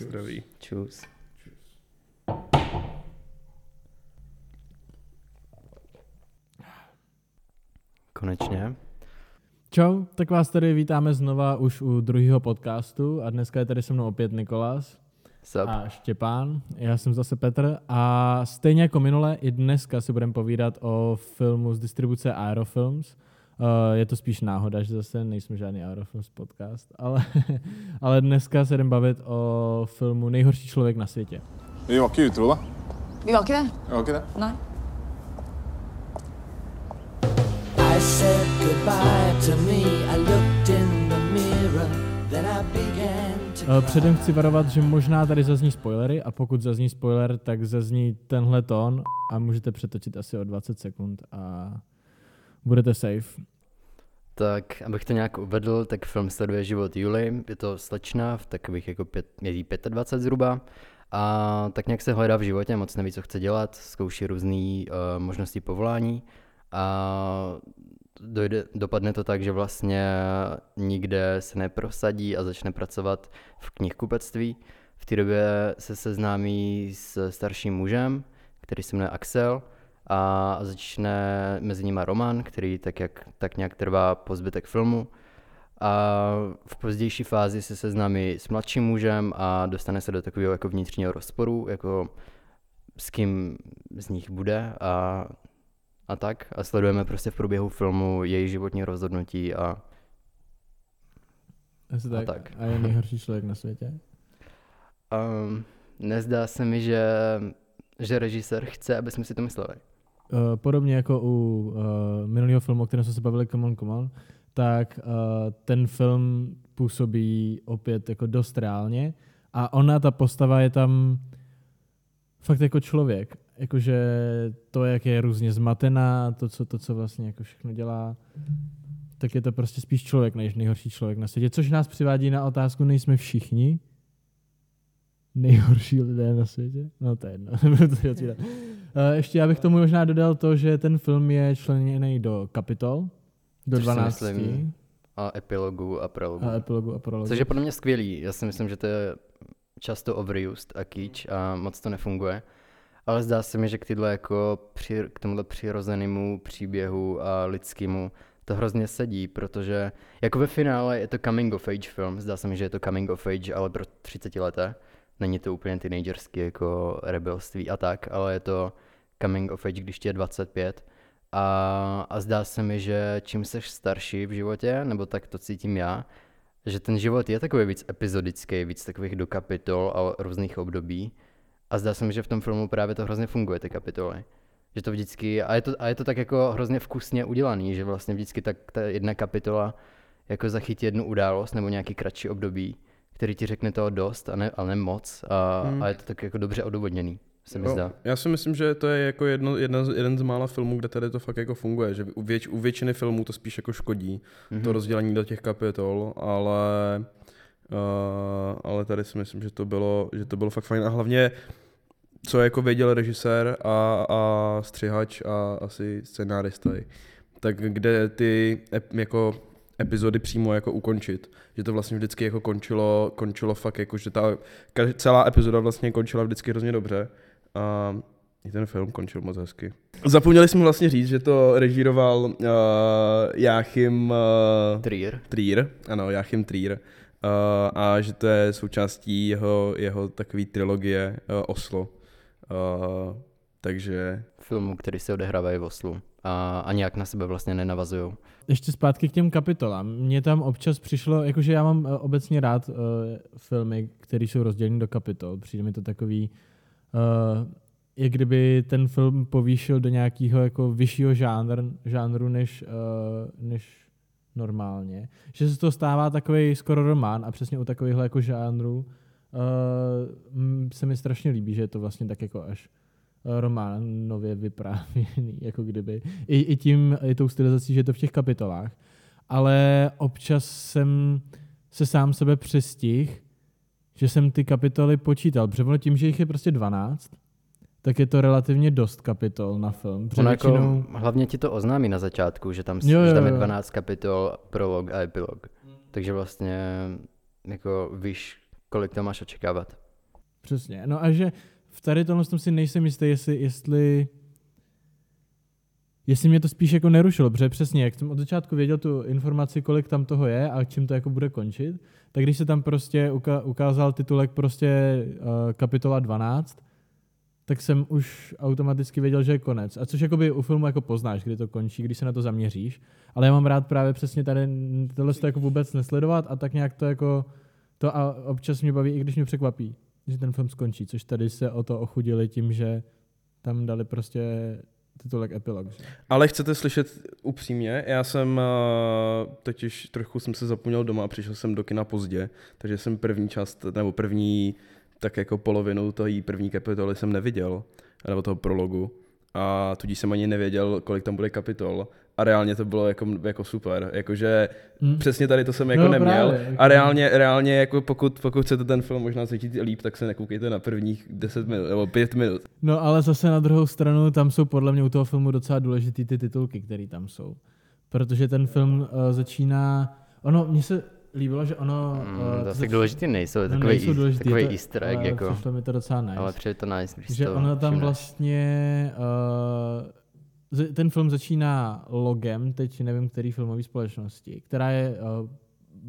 Zdraví. Čus. Konečně. Čau, tak vás tady vítáme znova už u druhého podcastu a dneska je tady se mnou opět Nikolas Sup. a Štěpán. Já jsem zase Petr a stejně jako minule i dneska si budeme povídat o filmu z distribuce Aerofilms. Uh, je to spíš náhoda, že zase nejsme žádný Aerofilms podcast, ale, ale dneska se jdeme bavit o filmu Nejhorší člověk na světě. Vi var ikke utro, da. Vi var ikke det. Vi var ikke det. Nei. I said goodbye to me. I looked in the mirror. Then I began to. Předem chci varovat, že možná tady zazní spoilery a pokud zazní spoiler, tak zazní tenhle tón a můžete přetočit asi o 20 sekund a budete safe. Tak, abych to nějak uvedl, tak film sleduje život Julie. Je to slečna v takových jako pět, jí 25 zhruba. A tak nějak se hledá v životě, moc neví, co chce dělat, zkouší různé uh, možnosti povolání a dojde, dopadne to tak, že vlastně nikde se neprosadí a začne pracovat v knihkupectví. V té době se seznámí s starším mužem, který se jmenuje Axel a začne mezi nimi román, který tak, jak, tak nějak trvá po zbytek filmu. A v pozdější fázi se seznámí s mladším mužem a dostane se do takového jako vnitřního rozporu, jako s kým z nich bude a, a tak. A sledujeme prostě v průběhu filmu její životní rozhodnutí a Asi A tak. tak. A je nejhorší člověk na světě. um, nezdá se mi, že, že režisér chce, aby jsme si to mysleli. Uh, podobně jako u uh, minulého filmu, o kterém jsme se bavili, Come on, come on, tak uh, ten film působí opět jako dost reálně a ona, ta postava je tam fakt jako člověk. Jakože to, jak je různě zmatená, to, co, to, co vlastně jako všechno dělá, tak je to prostě spíš člověk, než nejhorší člověk na světě. Což nás přivádí na otázku, nejsme všichni nejhorší lidé na světě? No to je jedno. Eh, Ještě já bych tomu možná dodal to, že ten film je členěný do kapitol, do Což si 12 myslím. A epilogu a prologu. a epilogu a prologu. Což je podle mě skvělý. Já si myslím, že to je často overused a kýč a moc to nefunguje. Ale zdá se mi, že k, tyhle jako při, k tomuhle přirozenému příběhu a lidskému to hrozně sedí, protože jako ve finále je to coming of age film, zdá se mi, že je to coming of age, ale pro 30 leté. Není to úplně teenagerský jako rebelství a tak, ale je to coming of age, když ti je 25. A, a zdá se mi, že čím seš starší v životě, nebo tak to cítím já, že ten život je takový víc epizodický, víc takových do kapitol a různých období. A zdá se mi, že v tom filmu právě to hrozně funguje, ty kapitoly. Že to vždycky, a je to, a je to tak jako hrozně vkusně udělaný, že vlastně vždycky tak ta jedna kapitola jako zachytí jednu událost nebo nějaký kratší období, který ti řekne toho dost, a ne, ale ne moc. A, Hmm. a je to tak jako dobře odůvodněný, se mi Jo, zdá. já si myslím, že to je jako jedno, jedna, jeden z mála filmů, kde tady to fakt jako funguje, že u, věč, u většiny filmů to spíš jako škodí, Mhm. to rozdělení do těch kapitol, ale, uh, ale tady si myslím, že to bylo, že to bylo fakt fajn a hlavně co jako věděl režisér a, a střihač a asi scenárista, tak kde ty jako epizody přímo jako ukončit. Že to vlastně vždycky jako končilo, končilo fakt jako, že ta celá epizoda vlastně končila vždycky hrozně dobře. A i ten film končil moc hezky. Zapomněli jsme vlastně říct, že to režíroval uh, Jáchym uh, Trier. Trier, ano, Jáchym Trier. Uh, a že to je součástí jeho, jeho takové trilogie uh, Oslo. Uh, takže Filmů, který se odehrávají v Oslu. A, a nějak na sebe vlastně nenavazují. Ještě zpátky k těm kapitolám. Mně tam občas přišlo, jakože já mám eh, obecně rád uh, filmy, které jsou rozděleny do kapitol. Přijde mi to takový, uh, jak kdyby ten film povýšil do nějakého jako vyššího žánr, žánru než, uh, než normálně. Že se to stává takový skoro román a přesně u takovýchhle jako žánru uh, se mi strašně líbí, že je to vlastně tak jako až román nově vyprávěný, jako kdyby. I, i tím, i tou stylizací, že je to v těch kapitolách. Ale občas jsem se sám sebe přestih, že jsem ty kapitoly počítal. Protože tím, že jich je prostě 12, tak je to relativně dost kapitol na film. Protože Ono jako, většinou... hlavně ti to oznámí na začátku, že tam, Jo, že tam jo, je jo. 12 kapitol, prolog a epilog. Takže vlastně jako víš, kolik to máš očekávat. Přesně. No a že v tady tomhle tom si nejsem jistý, jestli, jestli jestli mě to spíš jako nerušilo, protože přesně, jak jsem od začátku věděl tu informaci, kolik tam toho je a čím to jako bude končit, tak když se tam prostě ukázal titulek prostě uh, kapitola 12, tak jsem už automaticky věděl, že je konec. A což jakoby u filmu jako poznáš, kdy to končí, když se na to zaměříš. Ale já mám rád právě přesně tady tohle to jako vůbec nesledovat a tak nějak to jako to a občas mě baví, i když mě překvapí, že ten film skončí, což tady se o to ochudili tím, že tam dali prostě titulek epilog. Že? Ale chcete slyšet upřímně, já jsem uh, totiž trochu jsem se zapomněl doma a přišel jsem do kina pozdě, takže jsem první část, nebo první tak jako polovinu toho první kapitoly jsem neviděl, nebo toho prologu. A tudíž jsem ani nevěděl, kolik tam bude kapitol. A reálně to bylo jako, jako super. Jakože hmm. přesně tady to jsem jako No, neměl. právě, jako- A reálně, reálně jako pokud, pokud chcete ten film možná cítit líp, tak se nekoukejte na prvních 10 minut nebo 5 minut. No ale zase na druhou stranu tam jsou podle mě u toho filmu docela důležitý ty titulky, které tam jsou. Protože ten film uh, začíná, ono, mně se líbilo, že ono... Mm, eh, zase zač- důležitý nejsou, no, takový, nejsou důležitý, takový to- easter egg, ale jako, Přišlo mi to docela nice. ale přijde to nice, když že to ono tam všimneš. vlastně, uh, ten film začíná logem, teď nevím, který filmový společnosti, která je uh,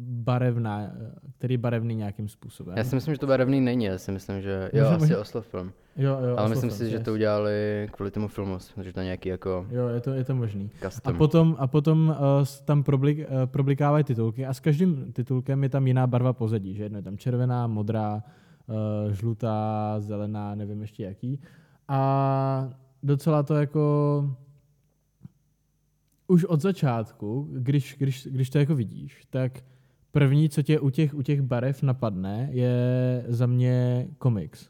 barevná, eh, který je barevný nějakým způsobem. Já si myslím, že to barevný není, já si myslím, že jo, Možná- asi Oslo film. jo, jo, Ale myslím Films, si, že to udělali kvůli tomu filmu, že to nějaký jako Jo, je to, je to možný. A custom. potom, a potom uh, tam problik, uh, problikávají titulky a s každým titulkem je tam jiná barva pozadí, že jedno je tam červená, modrá, uh, žlutá, zelená, nevím ještě jaký. A docela to jako už od začátku, když, když, když to jako vidíš, tak první, co tě u těch, u těch barev napadne, je za mě komiks.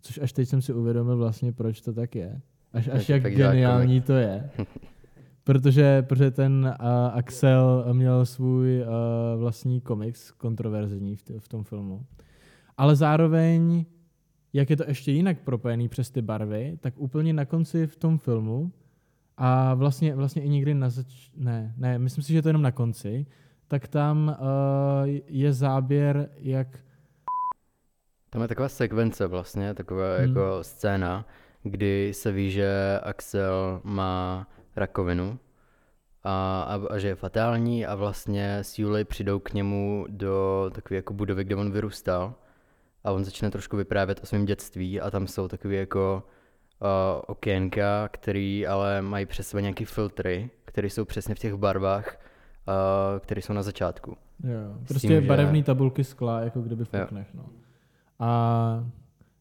Což až teď jsem si uvědomil vlastně, proč to tak je. Až, až jak geniální to je. Protože, protože ten uh, Axel měl svůj uh, vlastní komiks, kontroverzní v, t- v tom filmu. Ale zároveň, jak je to ještě jinak propojený přes ty barvy, tak úplně na konci v tom filmu a vlastně, vlastně i někdy na zač... Ne, ne, myslím si, že to je jenom na konci, tak tam uh, je záběr, jak Tam je taková sekvence vlastně, taková Hmm. jako scéna, kdy se ví, že Axel má rakovinu a, a, a že je fatální a vlastně s Julej přijdou k němu do takové jako budovy, kde on vyrůstal a on začne trošku vyprávět o svém dětství a tam jsou takové jako uh, okénka, který ale mají přes sebe nějaký filtry, které jsou přesně v těch barvách, uh, které jsou na začátku. Jo, prostě tím, že- barevné tabulky skla, jako kdyby v oknech, no. A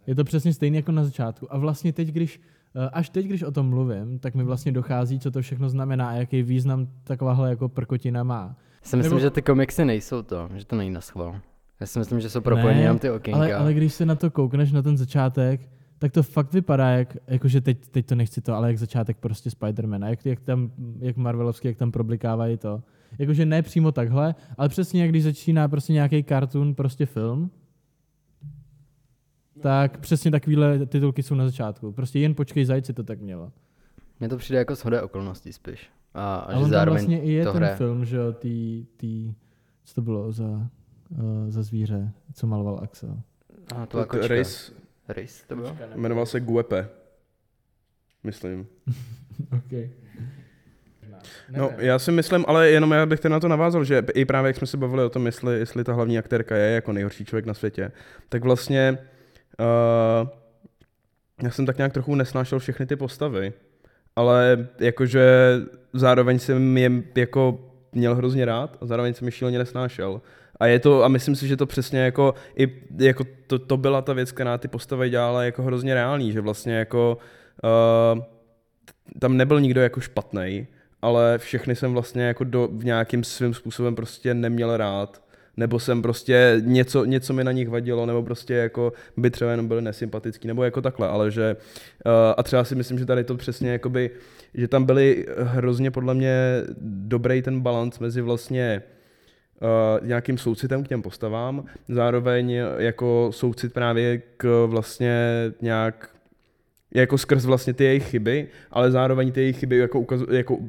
je to přesně stejné jako na začátku. A vlastně teď, když, eh, až teď, když o tom mluvím, tak mi vlastně dochází, co to všechno znamená a jaký význam takováhle jako prkotina má. Si myslím, Nebo- že ty komiksy nejsou to, že to není na schvál. Já si myslím, že jsou propojeny jenom ty okénka. ale, ale když se na to koukneš, na ten začátek, tak to fakt vypadá, jak, jakože teď, teď to nechci to, ale jak začátek prostě Spidermana, jak, jak tam, jak Marvelovský, jak tam problikávají to. Jakože ne přímo takhle, ale přesně jak když začíná prostě nějaký cartoon, prostě film, tak přesně takovéhle titulky jsou na začátku. Prostě jen počkej, zajci to tak mělo. Mně to přijde jako shoda okolností spíš. A, a že zároveň vlastně i je to ten hraje. film, že jo, tý, tý, co to bylo za, uh, za zvíře, co maloval Axel. A to jako Race Race to bylo? jmenoval se Guepe. Myslím. okay. No, já si myslím, ale jenom já bych ten na to navázal, že i právě jak jsme se bavili o tom, jestli, jestli ta hlavní aktérka je jako nejhorší člověk na světě, tak vlastně uh, já jsem tak nějak trochu nesnášel všechny ty postavy, ale jakože zároveň jsem je jako měl hrozně rád a zároveň jsem je šíleně nesnášel. A je to, a myslím si, že to přesně jako, i, jako to, to, byla ta věc, která ty postavy dělala jako hrozně reální, že vlastně jako uh, tam nebyl nikdo jako špatný, ale všechny jsem vlastně jako do, v nějakým svým způsobem prostě neměl rád, nebo jsem prostě něco, něco mi na nich vadilo, nebo prostě jako by třeba jenom byli nesympatický, nebo jako takhle, ale že uh, a třeba si myslím, že tady to přesně jakoby, že tam byly hrozně podle mě dobrý ten balans mezi vlastně uh, nějakým soucitem k těm postavám, zároveň jako soucit právě k vlastně nějak jako skrz vlastně ty jejich chyby, ale zároveň ty jejich chyby jako, ukazu, jako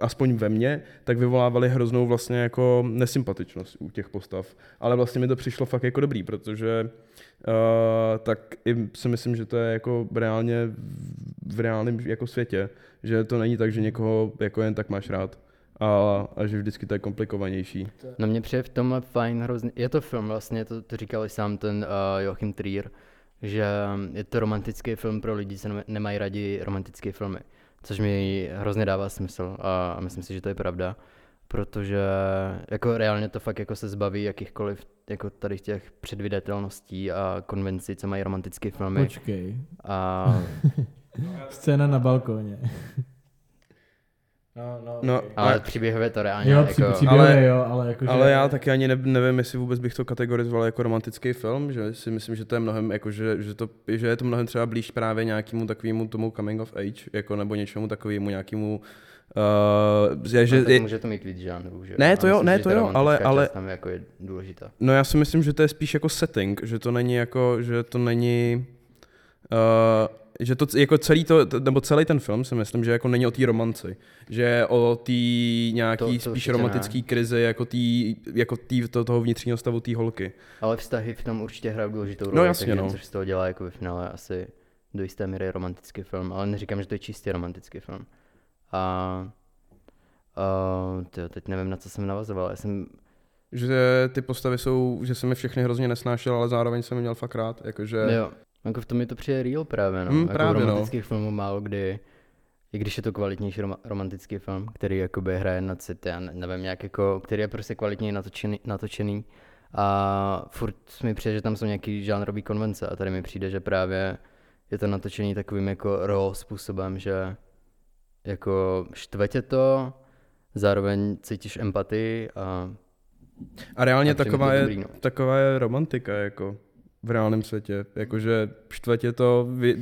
aspoň ve mně, tak vyvolávaly hroznou vlastně jako nesympatičnost u těch postav. Ale vlastně mi to přišlo fakt jako dobrý, protože uh, tak i si myslím, že to je jako reálně v- v reálném jako světě, že to není tak, že někoho jako jen tak máš rád a, a že vždycky to je komplikovanější. No mě přijde v tomhle fajn hrozně, je to film vlastně, to, to říkal i sám ten uh, Joachim Trier, že je to romantický film pro lidi, co nemají- nemají rádi romantické filmy, což mi hrozně dává smysl a, a myslím si, že to je pravda, protože jako reálně to fakt jako se zbaví jakýchkoliv jako tady těch předvydatelností a konvencí, co mají romantické filmy Počkej. a, Scéna na balkóně. No, no, No, okay. ale příběhově to reálně Jo, jako, při, příběhové, ale- jo, ale jakože... Ale já taky ani ne, nevím, jestli vůbec bych to kategorizoval jako romantický film, že si myslím, že to je mnohem, jako že, že, to, že je to mnohem třeba blíž právě nějakému takovému tomu coming of age, jako nebo něčemu takovému nějakému, uh, že, no, že, tak je, může to mít víc žánrů, že Ne, to jo, myslím, ne, že to jo, ale- ale- tam jako je důležitá. no já si myslím, že to je spíš jako setting, že to není jako, že to není, uh, že to jako celý to, nebo celý ten film si myslím, že jako není o té romanci, že je o té nějaký To- to, spíš určitě romantický krizi, jako, tý, jako tý, to, toho vnitřního stavu té holky. Ale vztahy v tom určitě hrají důležitou No roli, jasně, takže no. což z toho dělá jako ve finále asi do jisté míry romantický film, ale neříkám, že to je čistě romantický film. A uh, tyjo, teď nevím, na co jsem navazoval, já jsem, že ty postavy jsou, že jsem je všechny hrozně nesnášel, ale zároveň jsem je měl fakt rád, jakože... jo, jako v tom mi to přijde real právě, no. Hmm, jako právě, no. romantických filmů málo kdy, i když je to kvalitnější roma- romantický film, který jakoby hraje na city, já ne- nevím, nějak jako, který je prostě kvalitněji natočený, natočený a furt mi přijde, že tam jsou nějaký žánrový konvence a tady mi přijde, že právě je to natočený takovým jako raw způsobem, že jako štve tě to, zároveň cítíš empatii a A reálně A taková je, dobrý, no. taková je romantika, jako v reálném světě. Jakože štve tě to... Vy,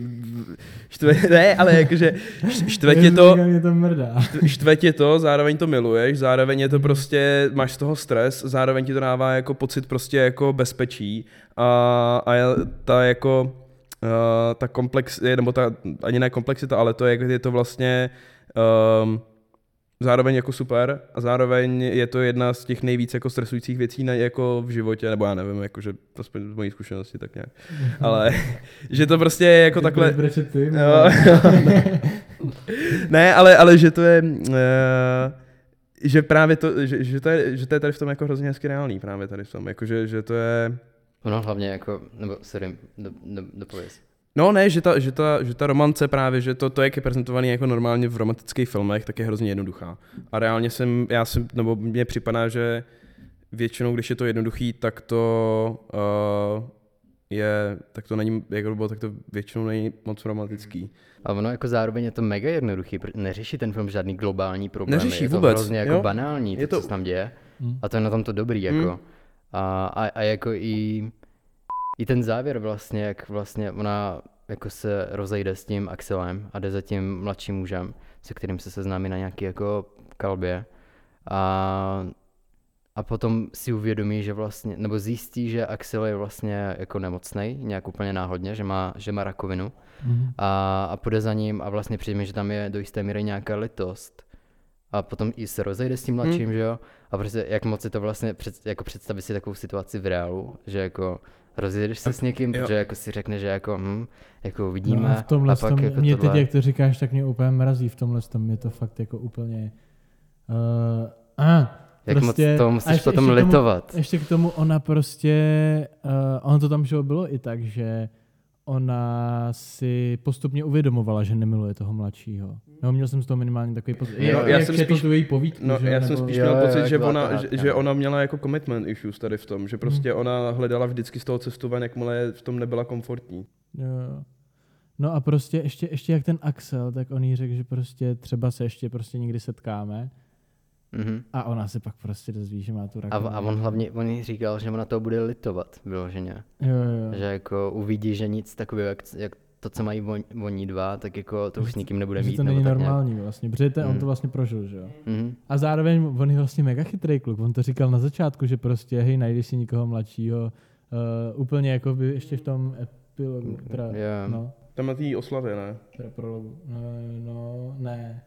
štve, ne, ale jakože š- štve tě to... Mě to zároveň to miluješ, zároveň je to prostě, máš z toho stres, zároveň ti to dává jako pocit prostě jako bezpečí a, a ta jako ta komplex, nebo ta, ani ne komplexita, ale to je, je to vlastně um, zároveň jako super a zároveň je to jedna z těch nejvíc jako stresujících věcí na, jako v životě, nebo já nevím, jakože aspoň z mojí zkušenosti tak nějak, ale že to prostě je jako Ty takhle, ty, no. ne. ne, ale, ale že to je, uh, že právě to, že, že, to je, že to je tady v tom jako hrozně hezky reálný právě tady v tom, jakože, že to je, ono hlavně jako, nebo sorry, do, do, dopověz. No ne, že ta, že ta, že ta romance právě, že to, to jak je prezentovaný jako normálně v romantických filmech, tak je hrozně jednoduchá. A reálně jsem, já jsem, nebo mně připadá, že většinou, když je to jednoduchý, tak to uh, je, tak to není, jak bylo, tak to většinou není moc romantický. A ono jako zároveň je to mega jednoduchý, neřeší ten film žádný globální problém. Neřeší je to vůbec, hrozně jako jo. banální, to, Je to- co se tam děje. Hmm. A to je na tom to dobrý, jako. Hmm. A, a, a jako i, i ten závěr vlastně, jak vlastně ona jako se rozejde s tím Axelem a jde za tím mladším mužem, se kterým se seznámí na nějaký jako kalbě. A, a potom si uvědomí, že vlastně, nebo zjistí, že Axel je vlastně jako nemocný, nějak úplně náhodně, že má, že má rakovinu Mhm. a, a půjde za ním a vlastně přijde že tam je do jisté míry nějaká litost. A potom i se rozejde s tím Hmm. mladším, že jo? A prostě jak moc si to vlastně před, jako představit si takovou situaci v reálu, že jako rozjedeš se s někým, Jo. protože jako si řekne, že jako hm, jako vidíme No a v tomhle a pak tom, jako mě tohle. teď, jak to říkáš, tak mě úplně mrazí v tomhle tom, je to fakt jako úplně... Uh, ah, jak prostě, moc to a musíš ještě- potom ještě k tomu- litovat. Ještě k tomu ona prostě, uh, ono to tam že bylo i tak, že ona si postupně uvědomovala, že nemiluje toho mladšího. No, měl jsem z toho minimálně takový pocit. No, já jak jsem spíš- tu její povídku, No, že jo, já jsem spíš Jo, měl jo, pocit, jak že ona, ta že, že ona měla jako commitment issues tady v tom, že prostě ona hledala vždycky z toho cestu ven, jakmile v tom nebyla komfortní. Jo, jo. No a prostě ještě, ještě jak ten Axel, tak on jí řekl, že prostě třeba se ještě prostě někdy setkáme Mhm. a ona se pak prostě dozví, že má tu A, rakovinu. a on hlavně, on jí říkal, že ona to bude litovat, vyloženě. Jo, jo. Že jako uvidí, že nic takového, jak, jak to, co mají oni, oni dva, tak jako to už s nikým nebude že mít. to není normální vlastně, protože to, on Hmm. to vlastně prožil, že jo. Nějak. Mhm. A zároveň on je vlastně mega chytrý kluk. On to říkal na začátku, že prostě hej, najdeš si někoho mladšího. Uh, úplně jako by ještě v tom epilogu. Teda, Jo. no, Tam na té oslavě, ne? teda prologu. No, no, ne.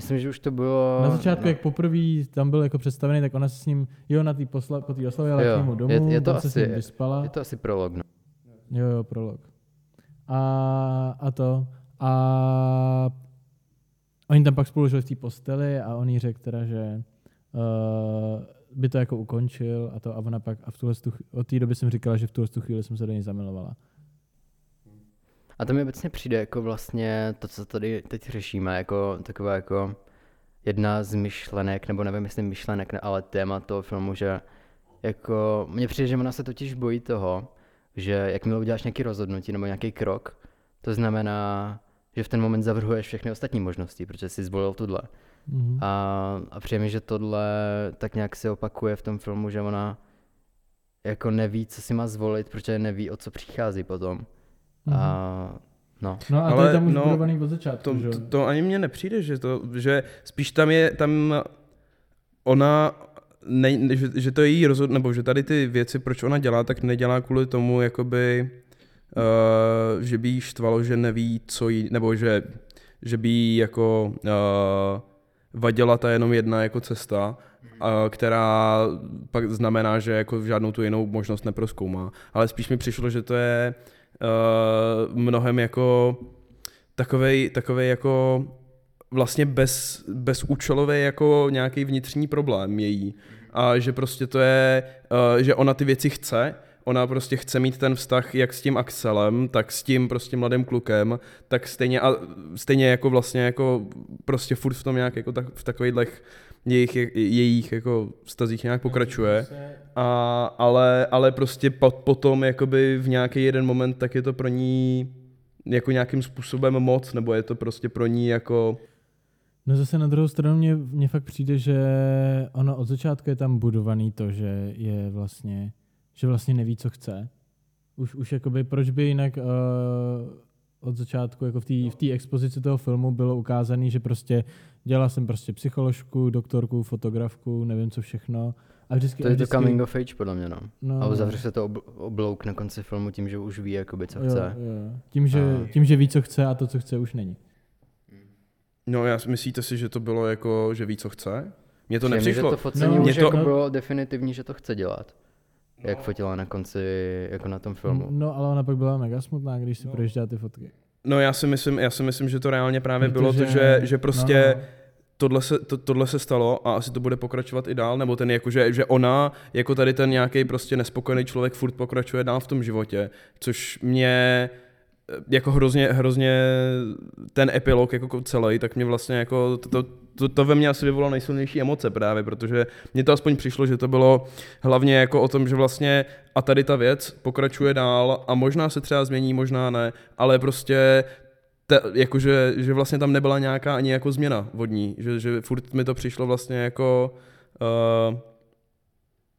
Myslím, že už to bylo... Na začátku, no, jak poprvé tam byl jako představený, tak ona se s ním, jo, na té posla, po té oslavě, ale Jo, k němu domů, je- je to tam se s ním asi- vyspala. Je to asi prolog, no. Jo, jo, prolog. A, a to. A oni tam pak spolu žili v té posteli a on jí řekl teda, že uh, by to jako ukončil a to a ona pak a v tuhle stu, od té doby jsem říkala, že v tuhle tu chvíli jsem se do něj zamilovala. A to mi obecně přijde jako vlastně to, co tady teď řešíme, jako taková jako jedna z myšlenek, nebo nevím, jestli myšlenek, ne, ale téma toho filmu, že jako, mně přijde, že ona se totiž bojí toho, že jakmile uděláš nějaký rozhodnutí nebo nějaký krok, to znamená, že v ten moment zavrhuješ všechny ostatní možnosti, protože jsi zvolil tuhle. Mhm. A, a přijde mi, že tohle tak nějak se opakuje v tom filmu, že ona jako neví, co si má zvolit, protože neví, o co přichází potom. Mhm. A no. No a to Ale je tam už no, budovaný od začátku, To, že to, to ani mně nepřijde, že to, že spíš tam je, tam ona, ne, že, že to je její rozhod, nebo že tady ty věci, proč ona dělá, tak nedělá kvůli tomu, jakoby, uh, že by jí štvalo, že neví, co jí, nebo že, že by jí jako uh, vadila ta jenom jedna jako cesta, která pak znamená, že jako žádnou tu jinou možnost neproskoumá. Ale spíš mi přišlo, že to je uh, mnohem jako takovej, takovej jako vlastně bez, bezúčelový jako nějaký vnitřní problém její. A že prostě to je, uh, že ona ty věci chce, ona prostě chce mít ten vztah jak s tím Axelem, tak s tím prostě mladým klukem, tak stejně, a stejně jako vlastně jako prostě furt v tom nějak jako tak, v takových jejich, jejich jako vztazích nějak pokračuje. A, ale, ale prostě po, potom jakoby v nějaký jeden moment tak je to pro ní jako nějakým způsobem moc, nebo je to prostě pro ní jako... No zase na druhou stranu mně, mně fakt přijde, že ono od začátku je tam budovaný to, že je vlastně, že vlastně neví, co chce. Už, už jakoby, proč by jinak uh, od začátku, jako v té v té expozici toho filmu bylo ukázané, že prostě dělala jsem prostě psycholožku, doktorku, fotografku, nevím co všechno. A vždycky, To je to vždycky, coming of age, podle mě, no. no, A uzavře se to obl- oblouk na konci filmu tím, že už ví, jakoby, co chce. Jo, jo. Tím, že, A- tím, že ví, co chce a to, co chce, už není. No já myslíte si, že to bylo jako, že ví, co chce? Mně to Přijde mi, že nepřišlo. to focení No, už Mně to- jako bylo definitivní, že to chce dělat. Jak fotila na konci, jako na tom filmu. No, ale ona pak byla mega smutná, když si projížděla ty fotky. No já si myslím, já si myslím, že to reálně právě Protože- bylo to, že, že prostě no, no. tohle se, to, tohle se stalo a asi to bude pokračovat i dál, nebo ten jako, že, že ona, jako tady ten nějaký prostě nespokojený člověk furt pokračuje dál v tom životě, což mě eh, jako hrozně, hrozně ten epilog jako celý, tak mě vlastně jako to, to, to, to ve mně asi vyvolalo nejsilnější emoce právě, protože mně to aspoň přišlo, že to bylo hlavně jako o tom, že vlastně a tady ta věc pokračuje dál a možná se třeba změní, možná ne, ale prostě te, jakože, že vlastně tam nebyla nějaká ani jako změna vodní, že, že furt mi to přišlo vlastně jako uh,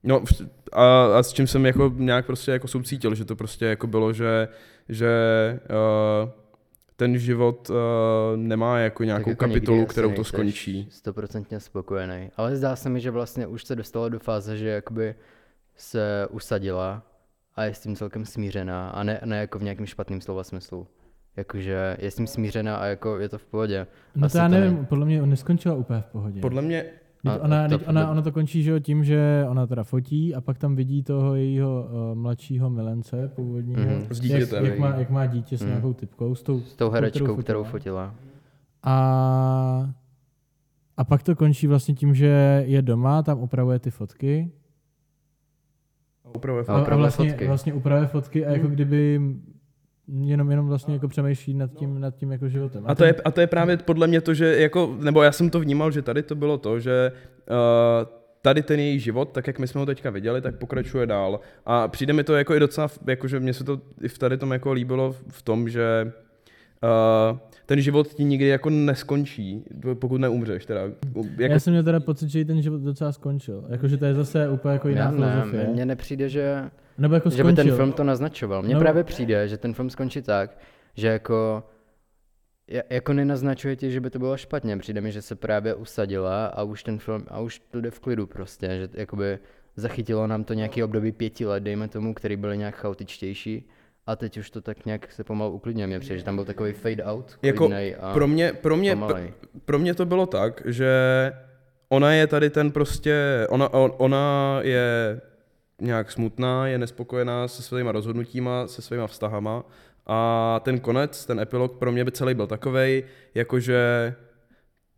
no a, a, s čím jsem jako nějak prostě jako soucítil, že to prostě jako bylo, že, že uh, ten život uh, nemá jako nějakou jako kapitolu, kterou to skončí. Stoprocentně spokojený. Ale zdá se mi, že vlastně už se dostala do fáze, že jakoby se usadila a je s tím celkem smířená a ne, ne jako v nějakém špatném slova smyslu. Jakože je s tím smířená a jako je to v pohodě. No Asi to já to nevím, ne- podle mě neskončila úplně v pohodě. Podle mě, A- ona, a to- ona, ona to končí že jo, tím, že ona teda fotí a pak tam vidí toho jejího uh, mladšího milence původního, Mhm. S jak, dítětem. jak, má, jak má dítě s Mhm. nějakou typkou, s tou, S tou herečkou, fotila. kterou fotila. A, a pak to končí vlastně tím, že je doma, tam upravuje ty fotky. upravuje A A, a upravuje vlastně, fotky. vlastně upravuje fotky a jako kdyby jenom, jenom vlastně jako přemýšlí nad tím, nad tím jako životem. A to, je, a to je právě podle mě to, že jako, nebo já jsem to vnímal, že tady to bylo to, že uh, tady ten její život, tak jak my jsme ho teďka viděli, tak pokračuje dál. A přijde mi to jako i docela, jakože mně se to i v tady tom jako líbilo v tom, že uh, ten život ti nikdy jako neskončí, pokud neumřeš. Teda. Jako, Já jsem měl teda pocit, že jí ten život docela skončil. Jakože to je zase úplně jako jiná Já ne, filozofie. mně nepřijde, že, Nebo jako že by skončil. ten film to naznačoval. Mně No. právě přijde, že ten film skončí tak, že jako ja- jako nenaznačuje ti, že by to bylo špatně. Přijde mi, že se právě usadila a už ten film, a už to jde v klidu prostě, že jakoby zachytilo nám to nějaký období pěti let, dejme tomu, který byly nějak chaotičtější A teď už to tak nějak se pomalu uklidňuje. Mně přijde, že tam byl takový fade out, Jako a pro mě, pro mě, pomalej. pro mě to bylo tak, že ona je tady ten prostě, ona, on- ona je nějak smutná, je nespokojená se svýma rozhodnutíma, se svýma vztahama. A ten konec, ten epilog pro mě by celý byl takovej, jakože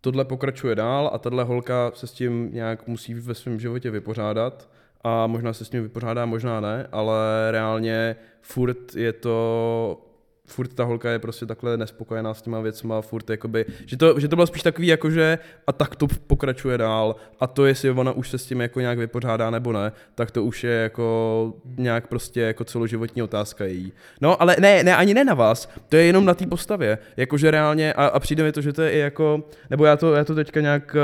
tohle pokračuje dál a tahle holka se s tím nějak musí ve svém životě vypořádat a možná se s tím vypořádá, možná ne, ale reálně furt je to furt ta holka je prostě takhle nespokojená s těma věcma, furt jakoby, že to, že to bylo spíš takový jakože a tak to pokračuje dál a to jestli ona už se s tím jako nějak vypořádá nebo ne, tak to už je jako nějak prostě jako celoživotní otázka její. No ale ne, ne, ani ne na vás, to je jenom na té postavě, jakože reálně a, a přijde mi to, že to je i jako, nebo já to, já to teďka nějak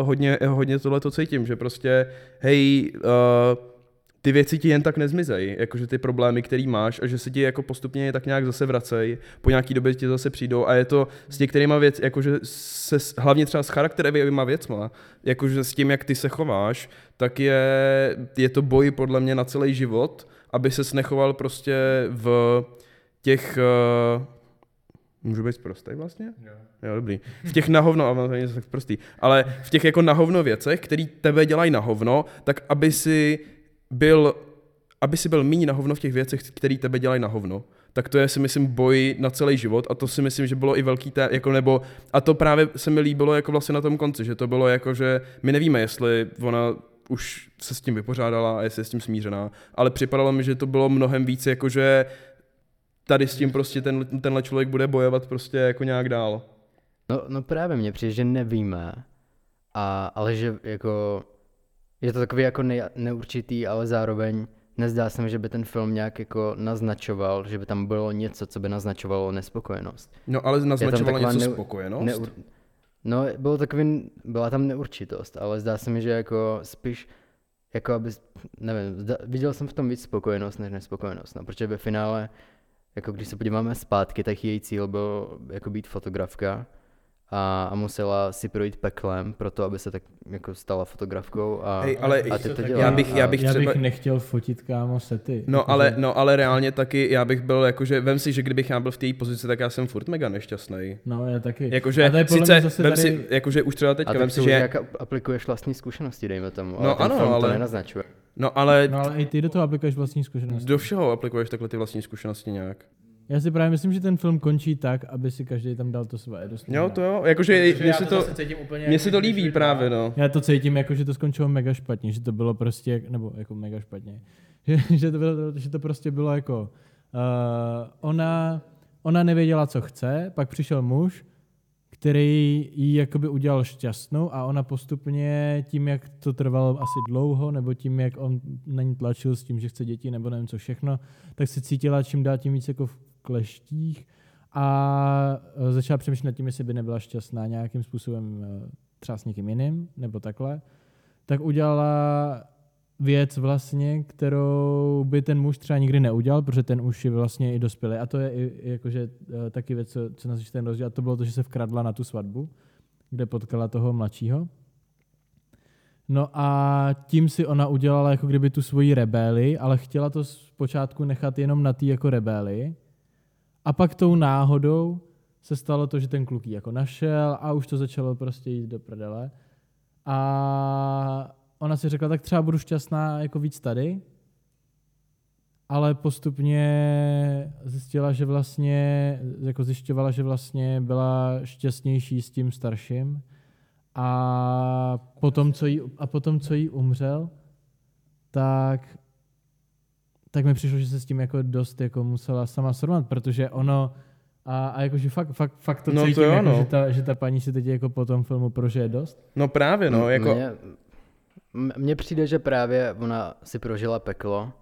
uh, hodně, hodně tohle to cítím, že prostě hej, uh, ty věci ti jen tak nezmizejí, jakože ty problémy, který máš a že se ti jako postupně tak nějak zase vracejí, po nějaký době ti zase přijdou a je to s některýma věc, jakože se, hlavně třeba s charakterovými věcma, jakože s tím, jak ty se chováš, tak je, je to boj podle mě na celý život, aby ses nechoval prostě v těch, uh, můžu být prostý vlastně? Jo, dobrý. V těch nahovno, a to není tak prostý, ale v těch jako nahovno věcech, který tebe dělají nahovno, tak aby si byl, aby si byl méně na hovno v těch věcech, které tebe dělají na hovno. Tak to je si myslím boj na celý život a to si myslím, že bylo i velký té, jako nebo, a to právě se mi líbilo jako vlastně na tom konci, že to bylo jako, že my nevíme, jestli ona už se s tím vypořádala a jestli je s tím smířená, ale připadalo mi, že to bylo mnohem víc jako, že tady s tím prostě ten, tenhle člověk bude bojovat prostě jako nějak dál. No, no právě mně přijde, že nevíme, a, ale že jako je to takový jako ne, neurčitý, ale zároveň nezdá se mi, že by ten film nějak jako naznačoval, že by tam bylo něco, co by naznačovalo nespokojenost. No ale naznačovalo něco neu- spokojenost. Neur... No, bylo takový, byla tam neurčitost, ale zdá se mi, že jako spíš, jako aby, nevím, zda, viděl jsem v tom víc spokojenost než nespokojenost, no, protože ve finále, jako když se podíváme zpátky, tak její cíl byl jako být fotografka a, a musela si projít peklem pro to, aby se tak jako stala fotografkou a, Hej, ale a ty to já dělá. bych- já bych já třeba- bych nechtěl fotit kámo sety. No Jakože- ale, no ale reálně taky já bych byl jakože, vem si, že kdybych já byl v té pozici, tak já jsem furt mega nešťastný. No, já taky. Jakože, A to je sice, zase vem tady- si, jakože už třeba teďka, a vem si, že, jak aplikuješ vlastní zkušenosti, dejme tomu, ale No ano, film to ale- nenaznačuje. no ale No ale i ty do toho aplikuješ vlastní zkušenosti. do všeho aplikuješ takhle ty vlastní zkušenosti nějak. Já si právě myslím, že ten film končí tak, aby si každý tam dal to své. Dost Jo, to jo, jakože mně já se to, mně jako, se to že líbí právě, no. Já to cítím jako, že to skončilo mega špatně, že to bylo prostě, nebo jako mega špatně. Že, že, to, bylo, že to prostě bylo jako, uh, ona, ona nevěděla, co chce, pak přišel muž, který ji jakoby udělal šťastnou a ona postupně tím, jak to trvalo asi dlouho, nebo tím, jak on na ní tlačil s tím, že chce děti, nebo nevím co všechno, tak se cítila čím dál tím víc jako v kleštích a eh, začala přemýšlet nad tím, jestli by nebyla šťastná nějakým způsobem eh, třeba s někým jiným, nebo takhle, tak udělala věc vlastně, kterou by ten muž třeba nikdy neudělal, protože ten už je vlastně i dospělý. A to je i jakože eh, taky věc, co, co nás ten rozdíl. A to bylo to, že se vkradla na tu svatbu, kde potkala toho mladšího. No a tím si ona udělala jako kdyby tu svoji rebeli, ale chtěla to zpočátku nechat jenom na té jako rebeli. A pak tou náhodou se stalo to, že ten kluk jako našel a už to začalo prostě jít do prdele. A ona si řekla, tak třeba budu šťastná jako víc tady, ale postupně zjistila, že vlastně, jako zjišťovala, že vlastně byla šťastnější s tím starším a potom, co jí, a potom, co jí umřel, tak tak mi přišlo, že se s tím jako dost jako musela sama srovnat, protože ono a, a jakože fakt, fakt, fakt to No to cítím, jo, jako, no. že, ta, že ta paní si teď jako po tom filmu prožije dost. No právě, no, jako, Mně, přijde, že právě ona si prožila peklo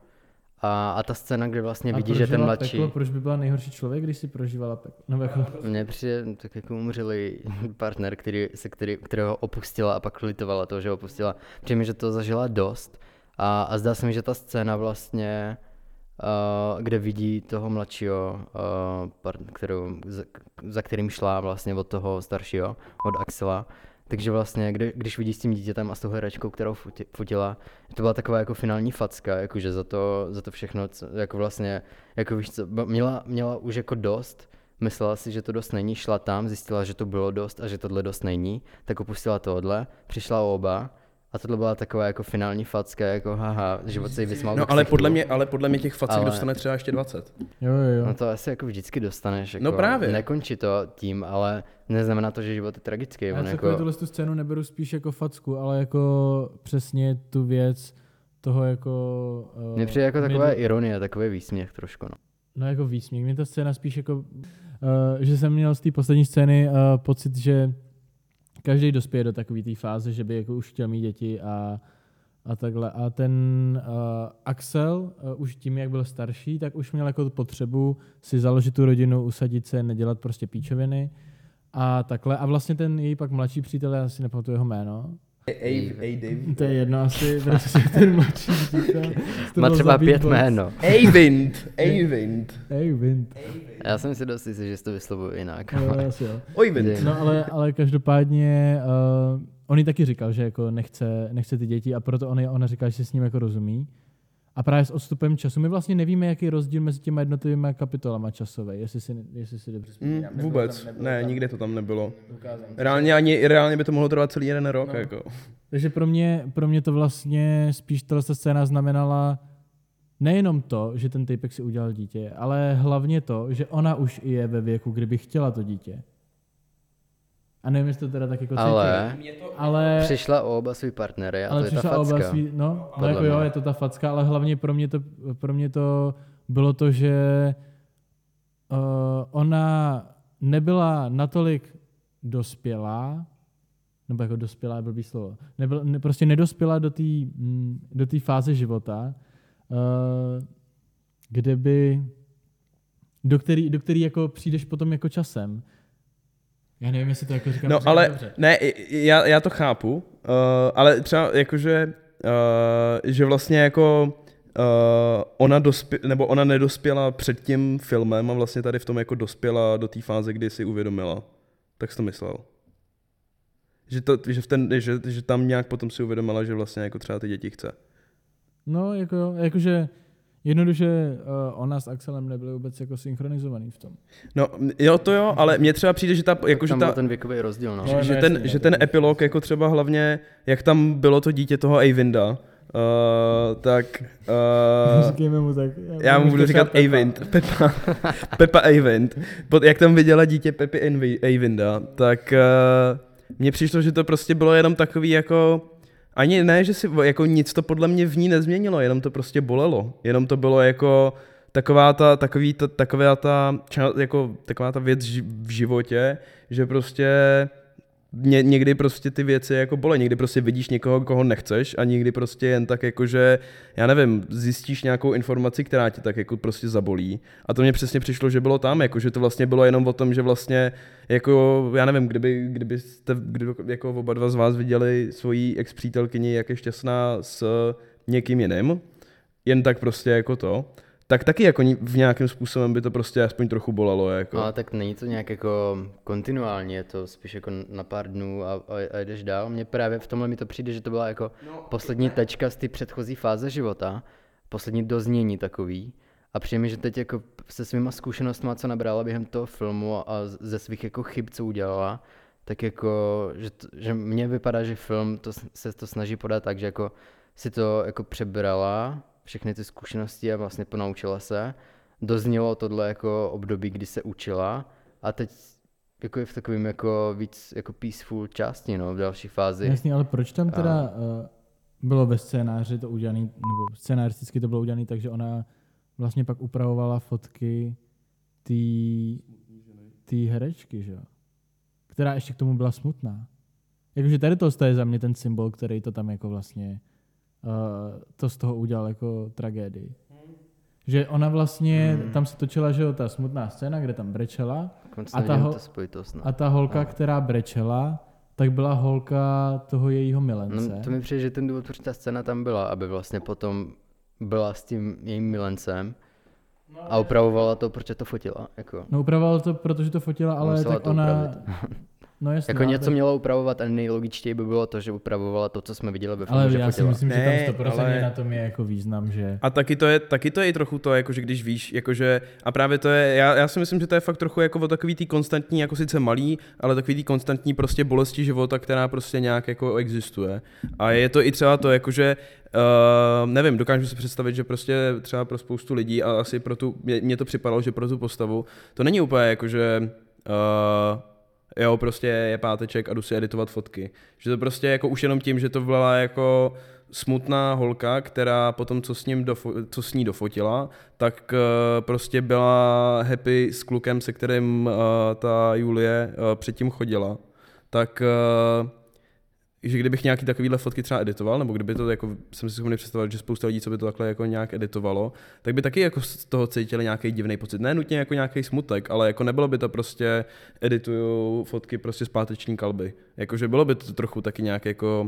a, a ta scéna, kde vlastně A vidí, že ten mladší... Peklo, proč by byla nejhorší člověk, když si prožívala peklo? No, jako, Mně přijde tak jako umřelý partner, který, se který, kterého opustila a pak litovala toho, že ho opustila. Přijde mi, že to zažila dost a, a zdá se mi, že ta scéna vlastně, uh, kde vidí toho mladšího, uh, part, kterou, za, za kterým šla vlastně od toho staršího, od Axela, Takže vlastně, kdy, když vidíš s tím dítětem a s tou herečkou, kterou fotila, to byla taková jako finální facka, jakože za to, za to všechno, co, jako vlastně, jako víš co, měla, měla už jako dost, myslela si, že to dost není, šla tam, zjistila, že to bylo dost a že tohle dost není, tak opustila tohle, přišla o oba a tohle byla taková jako finální facka, jako haha, život se jí vysmál No ale podle mě, ale podle mě těch facek Ale- dostane třeba ještě 20. Jo, jo, jo. No to asi jako vždycky dostaneš, jako No právě. nekončí to tím, ale neznamená to, že život je tragický. Já On jako... jako, tuhle tu scénu neberu spíš jako facku, ale jako přesně tu věc toho jako... Uh, mně přijde jako taková ironie, takový výsměch trošku, no. No jako výsměch. Mě ta scéna spíš jako, uh, že jsem měl z té poslední scény uh, pocit, že každý dospěje do takové té fáze, že by jako už chtěl mít děti a, a takhle. A ten uh, Axel uh, už tím, jak byl starší, tak už měl jako potřebu si založit tu rodinu, usadit se, nedělat prostě píčoviny a takhle. A vlastně ten její pak mladší přítel, já si nepamatuju jeho jméno, Ej, ej, Dave. to je jedno asi, prostě ten mladší to Má třeba pět jméno. Eyvind. Ej, Wind. Já jsem si dost jistý, že to vyslovuju jinak. Jo, ale- asi jo. No ale, ale každopádně uh, on jí taky říkal, že jako nechce, nechce ty děti a proto on, ona říká, že si s ním jako rozumí. A právě s odstupem času my vlastně nevíme, jaký je rozdíl mezi těma jednotlivými kapitolama časové, jestli si, jestli si dobře Mm, vzpomínám. Nebylo vůbec, tam- ne, tam nikde to tam nebylo. Reálně, ani, reálně by to mohlo trvat celý jeden rok, No. jako. Takže pro mě, pro mě to vlastně spíš tato scéna znamenala nejenom to, že ten typek si udělal dítě, ale hlavně to, že ona už je ve věku, kdyby chtěla to dítě. A nevím, jestli to teda tak jako cítí. Ale ale přišla o oba svý partnery a ale to je ta přišla facka. oba svý, no, no jako jo, je to ta facka, ale hlavně pro mě to, pro mě to bylo to, že uh, ona nebyla natolik dospělá, nebo jako dospělá je blbý slovo, nebyla, ne, prostě nedospěla do té mm, do té fáze života, uh, kde by, do který, do který jako přijdeš potom jako časem. Já nevím, jestli to jako říkám, No říkám ale, dobře. ne, já, já to chápu, uh, ale třeba jakože, uh, že vlastně jako uh, ona dospě, nebo ona nedospěla před tím filmem a vlastně tady v tom jako dospěla do té fáze, kdy si uvědomila. Tak jsi to myslel. Že, to, že, v ten, že, že tam nějak potom si uvědomila, že vlastně jako třeba ty děti chce. No, jako, jo, jakože jednoduše uh, ona s Axelem nebyly vůbec jako synchronizovaný v tom. No jo, to jo, ale mně třeba přijde, že ta, jako, že tam ta, byl ten věkový rozdíl, no. No, že, no že, jasně, ten, no, že ten epilog, jako třeba hlavně, jak tam bylo to dítě toho Eyvinda, uh, tak... Uh, Říkejme mu tak. já mu už budu říkat Eyvind, Pepa, Pepa Eyvind. Pod, jak tam viděla dítě Pepi Eyvinda, tak uh, mně přišlo, že to prostě bylo jenom takový jako... Ani ne, že si jako nic to podle mě v ní nezměnilo, jenom to prostě bolelo. Jenom to bylo jako taková ta, takový ta, taková ta, jako, taková ta věc v životě, že prostě ně, někdy prostě ty věci jako bolí, někdy prostě vidíš někoho, koho nechceš a někdy prostě jen tak jako, že já nevím, zjistíš nějakou informaci, která tě tak jako prostě zabolí. A to mě přesně přišlo, že bylo tam, jako, že to vlastně bylo jenom o tom, že vlastně jako, já nevím, kdyby, kdybyste, kdyby jako oba dva z vás viděli svoji ex-přítelkyni, jak je šťastná s někým jiným, jen tak prostě jako to, tak taky jako v nějakém způsobem by to prostě aspoň trochu bolelo. Jako. No, ale tak není to nějak jako kontinuálně, je to spíš jako na pár dnů a, a, a jdeš dál. Mně právě v tomhle mi to přijde, že to byla jako poslední tečka z té předchozí fáze života, poslední doznění takový. A přijde mi, že teď jako se svýma zkušenostmi, co nabrala během toho filmu a ze svých jako chyb, co udělala, tak jako, že, to, že mně vypadá, že film to, se to snaží podat tak, že jako si to jako přebrala, všechny ty zkušenosti a vlastně ponaučila se. Doznělo tohle jako období, kdy se učila a teď jako je v takovým jako víc jako peaceful části, no, v další fázi. Jasně, ale proč tam teda uh, bylo ve scénáři to udělané, nebo scénaristicky to bylo udělané tak, že ona vlastně pak upravovala fotky té herečky, že jo? Která ještě k tomu byla smutná. Jakože tady to je za mě ten symbol, který to tam jako vlastně uh, to z toho udělal jako tragédii. Že ona vlastně, Hmm. tam se točila, že jo, ta smutná scéna, kde tam brečela a ta ho- no. a ta holka, která brečela, tak byla holka toho jejího milence. no. to mi přijde, že ten důvod, proč ta scéna tam byla, aby vlastně potom byla s tím jejím milencem a upravovala to, proč to fotila. Jako. No upravovala to, protože to fotila, ale tak to ona. No jasně, Jako něco tak- mělo upravovat a nejlogičtěji by bylo to, že upravovala to, co jsme viděli ve filmu, Ale že já si fotila. myslím, že Ne, tam 100% ale- na tom je jako význam, že... A taky to je, taky to je i trochu to, jakože když víš, jakože, a právě to je, já, já si myslím, že to je fakt trochu jako o takový tý konstantní, jako sice malý, ale takový tý konstantní prostě bolesti života, která prostě nějak jako existuje. A je to i třeba to, jakože, uh, nevím, dokážu si představit, že prostě třeba pro spoustu lidí a asi pro tu, mě, mě to připadalo, že pro tu postavu, to není úplně jakože, uh, jo, prostě je páteček a jdu si editovat fotky. Že to prostě jako už jenom tím, že to byla jako smutná holka, která potom, co s, ním dofo- co s ní dofotila, tak uh, prostě byla happy s klukem, se kterým uh, ta Julie uh, předtím chodila. Tak uh, že kdybych nějaký takovýhle fotky třeba editoval, nebo kdyby to jako, jsem si schopný představit, že spousta lidí, co by to takhle jako nějak editovalo, tak by taky jako z toho cítili nějaký divný pocit. Ne nutně jako nějaký smutek, ale jako nebylo by to prostě edituju fotky prostě z páteční kalby. Jakože bylo by to trochu taky nějak jako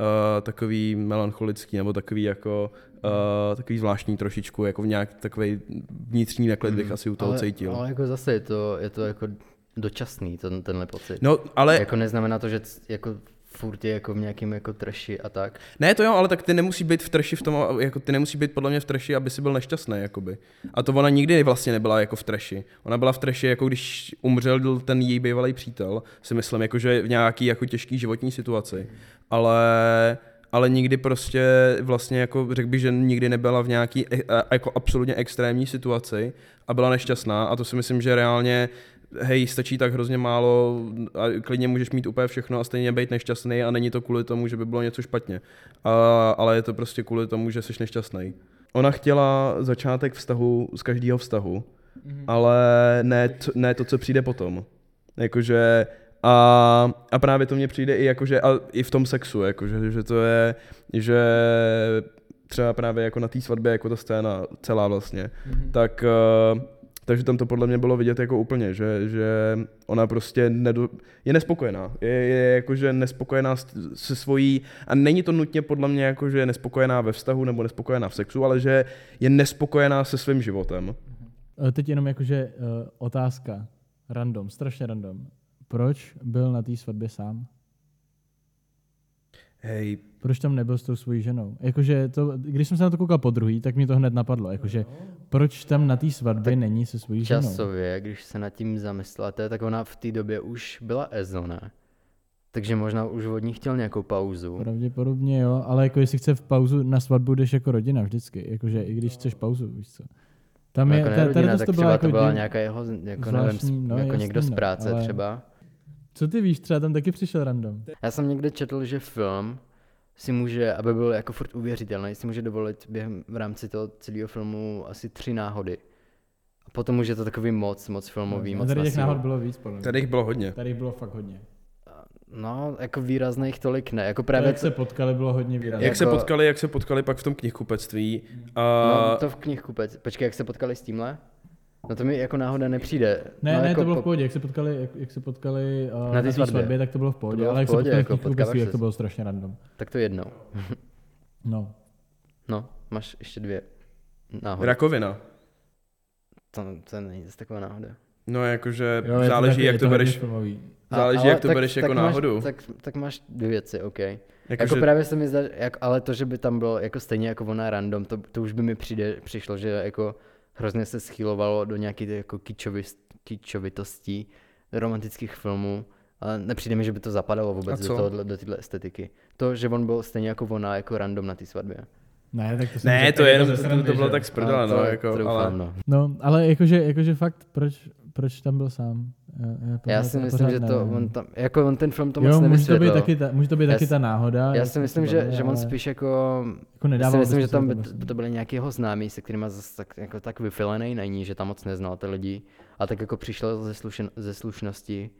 uh, takový melancholický, nebo takový jako uh, takový zvláštní trošičku, jako v nějak takový vnitřní neklid bych asi u toho ale, cítil. ale jako zase je to, je to jako dočasný, ten, tenhle pocit. No, ale Jako neznamená to, že jako furt je jako v nějakým jako treši a tak. Ne, to jo, ale tak ty nemusí být v treši v tom, jako ty nemusí být podle mě v treši, aby si byl nešťastný, jakoby. A to ona nikdy vlastně nebyla jako v treši. Ona byla v treši, jako když umřel ten její bývalý přítel, si myslím, jakože v nějaký jako těžký životní situaci. Ale ale nikdy prostě vlastně jako řekl bych, že nikdy nebyla v nějaký e- e- jako absolutně extrémní situaci a byla nešťastná a to si myslím, že reálně hej, stačí tak hrozně málo a klidně můžeš mít úplně všechno a stejně být nešťastný a není to kvůli tomu, že by bylo něco špatně. A, ale je to prostě kvůli tomu, že jsi nešťastný. Ona chtěla začátek vztahu z každého vztahu, mm-hmm. ale ne, t- ne to, co přijde potom. Jakože a, a právě to mně přijde i jakože, a i v tom sexu, jakože, že to je, že třeba právě jako na té svatbě, jako ta scéna celá vlastně, mm-hmm. tak uh, takže tam to podle mě bylo vidět jako úplně, že, že ona prostě nedo, je nespokojená. Je, je jakože nespokojená se svojí, a není to nutně podle mě jako, že je nespokojená ve vztahu nebo nespokojená v sexu, ale že je nespokojená se svým životem. Eh, Teď jenom jakože uh, otázka. Random, strašně random. Proč byl na té svatbě sám? Hej, Proč tam nebyl s tou svojí ženou? Jakože to, když jsem se na to koukal po druhý, tak mi to hned napadlo. Jakože, proč tam na té svatbě není se svojí ženou? Časově, když se nad tím zamyslete, tak ona v té době už byla EZO, ne? Takže možná už od ní chtěl nějakou pauzu. Pravděpodobně jo, ale jako jestli chce v pauzu na svatbu, jdeš jako rodina vždycky. Jakože i když chceš pauzu, víš co. Tam No je, jako ne ta- rodina, tady tak to byla to jako byla div- nějaká jeho, jako nevím, zvláštní, s- no, jako jasný, někdo z no, práce ale- třeba. Co ty víš, třeba tam taky přišel random. Já jsem někde četl, že film si může, aby byl jako furt uvěřitelný, si může dovolit během v rámci toho celého filmu asi tři náhody. A potom už je to takový moc, moc filmový, a moc tady těch náhod bylo víc, podle mě. tady jich bylo hodně. Tady jich bylo fakt hodně. No, jako výrazných tolik ne. Jako To, právě jak se potkali, bylo hodně výrazné. Jak se Jako- potkali, jak se potkali pak v tom knihkupectví. A No, to v knihkupec. Počkej, jak se potkali s tímhle? No to mi jako náhoda nepřijde. Ne, no, ne, jako to bylo v po- pohodě, jak se potkali, jak, jak se potkali uh, Na té svatbě. svatbě. tak to bylo v pohodě, bylo v ale jak se potkali jako v jak to bylo strašně random. Tak to jednou. No. No, máš ještě dvě náhody. rakovina. To, to není zase taková náhoda. No jakože Jo, záleží, taky- jak to bereš. Záleží, ale jak to tak- bereš jako tak náhodu. Máš, tak, tak máš dvě věci, OK. Jako, jako právě se mi zdá, jak, ale to, že by tam bylo jako stejně jako ona random, to, to už by mi přijde, přišlo, že jako hrozně se schylovalo do nějakých jako kičovist, kičovitostí romantických filmů, ale nepřijde mi, že by to zapadalo A vůbec do, toho, do téhle estetiky. To, že on byl stejně jako ona, jako random na té svatbě. Ne, tak to jsem Ne, to je jenom, ze to, to bylo že? tak z to, no, jako, ale... no. No, ale jakože, jakože fakt, proč, proč tam byl sám? Já, já, si myslím, že to, nevím. on tam, jako on ten film to jo, moc může to být nevysvětlil. taky ta, může to být Já taky ta náhoda. Já si myslím, že, že on spíš jako Jako Já si nedával myslím, že tam by, to prostě. to byly nějaký jeho známí, se kterými zase tak, jako tak vyfilený není, že tam moc neznal ty lidi. A tak jako přišel ze, slušen, ze slušnosti,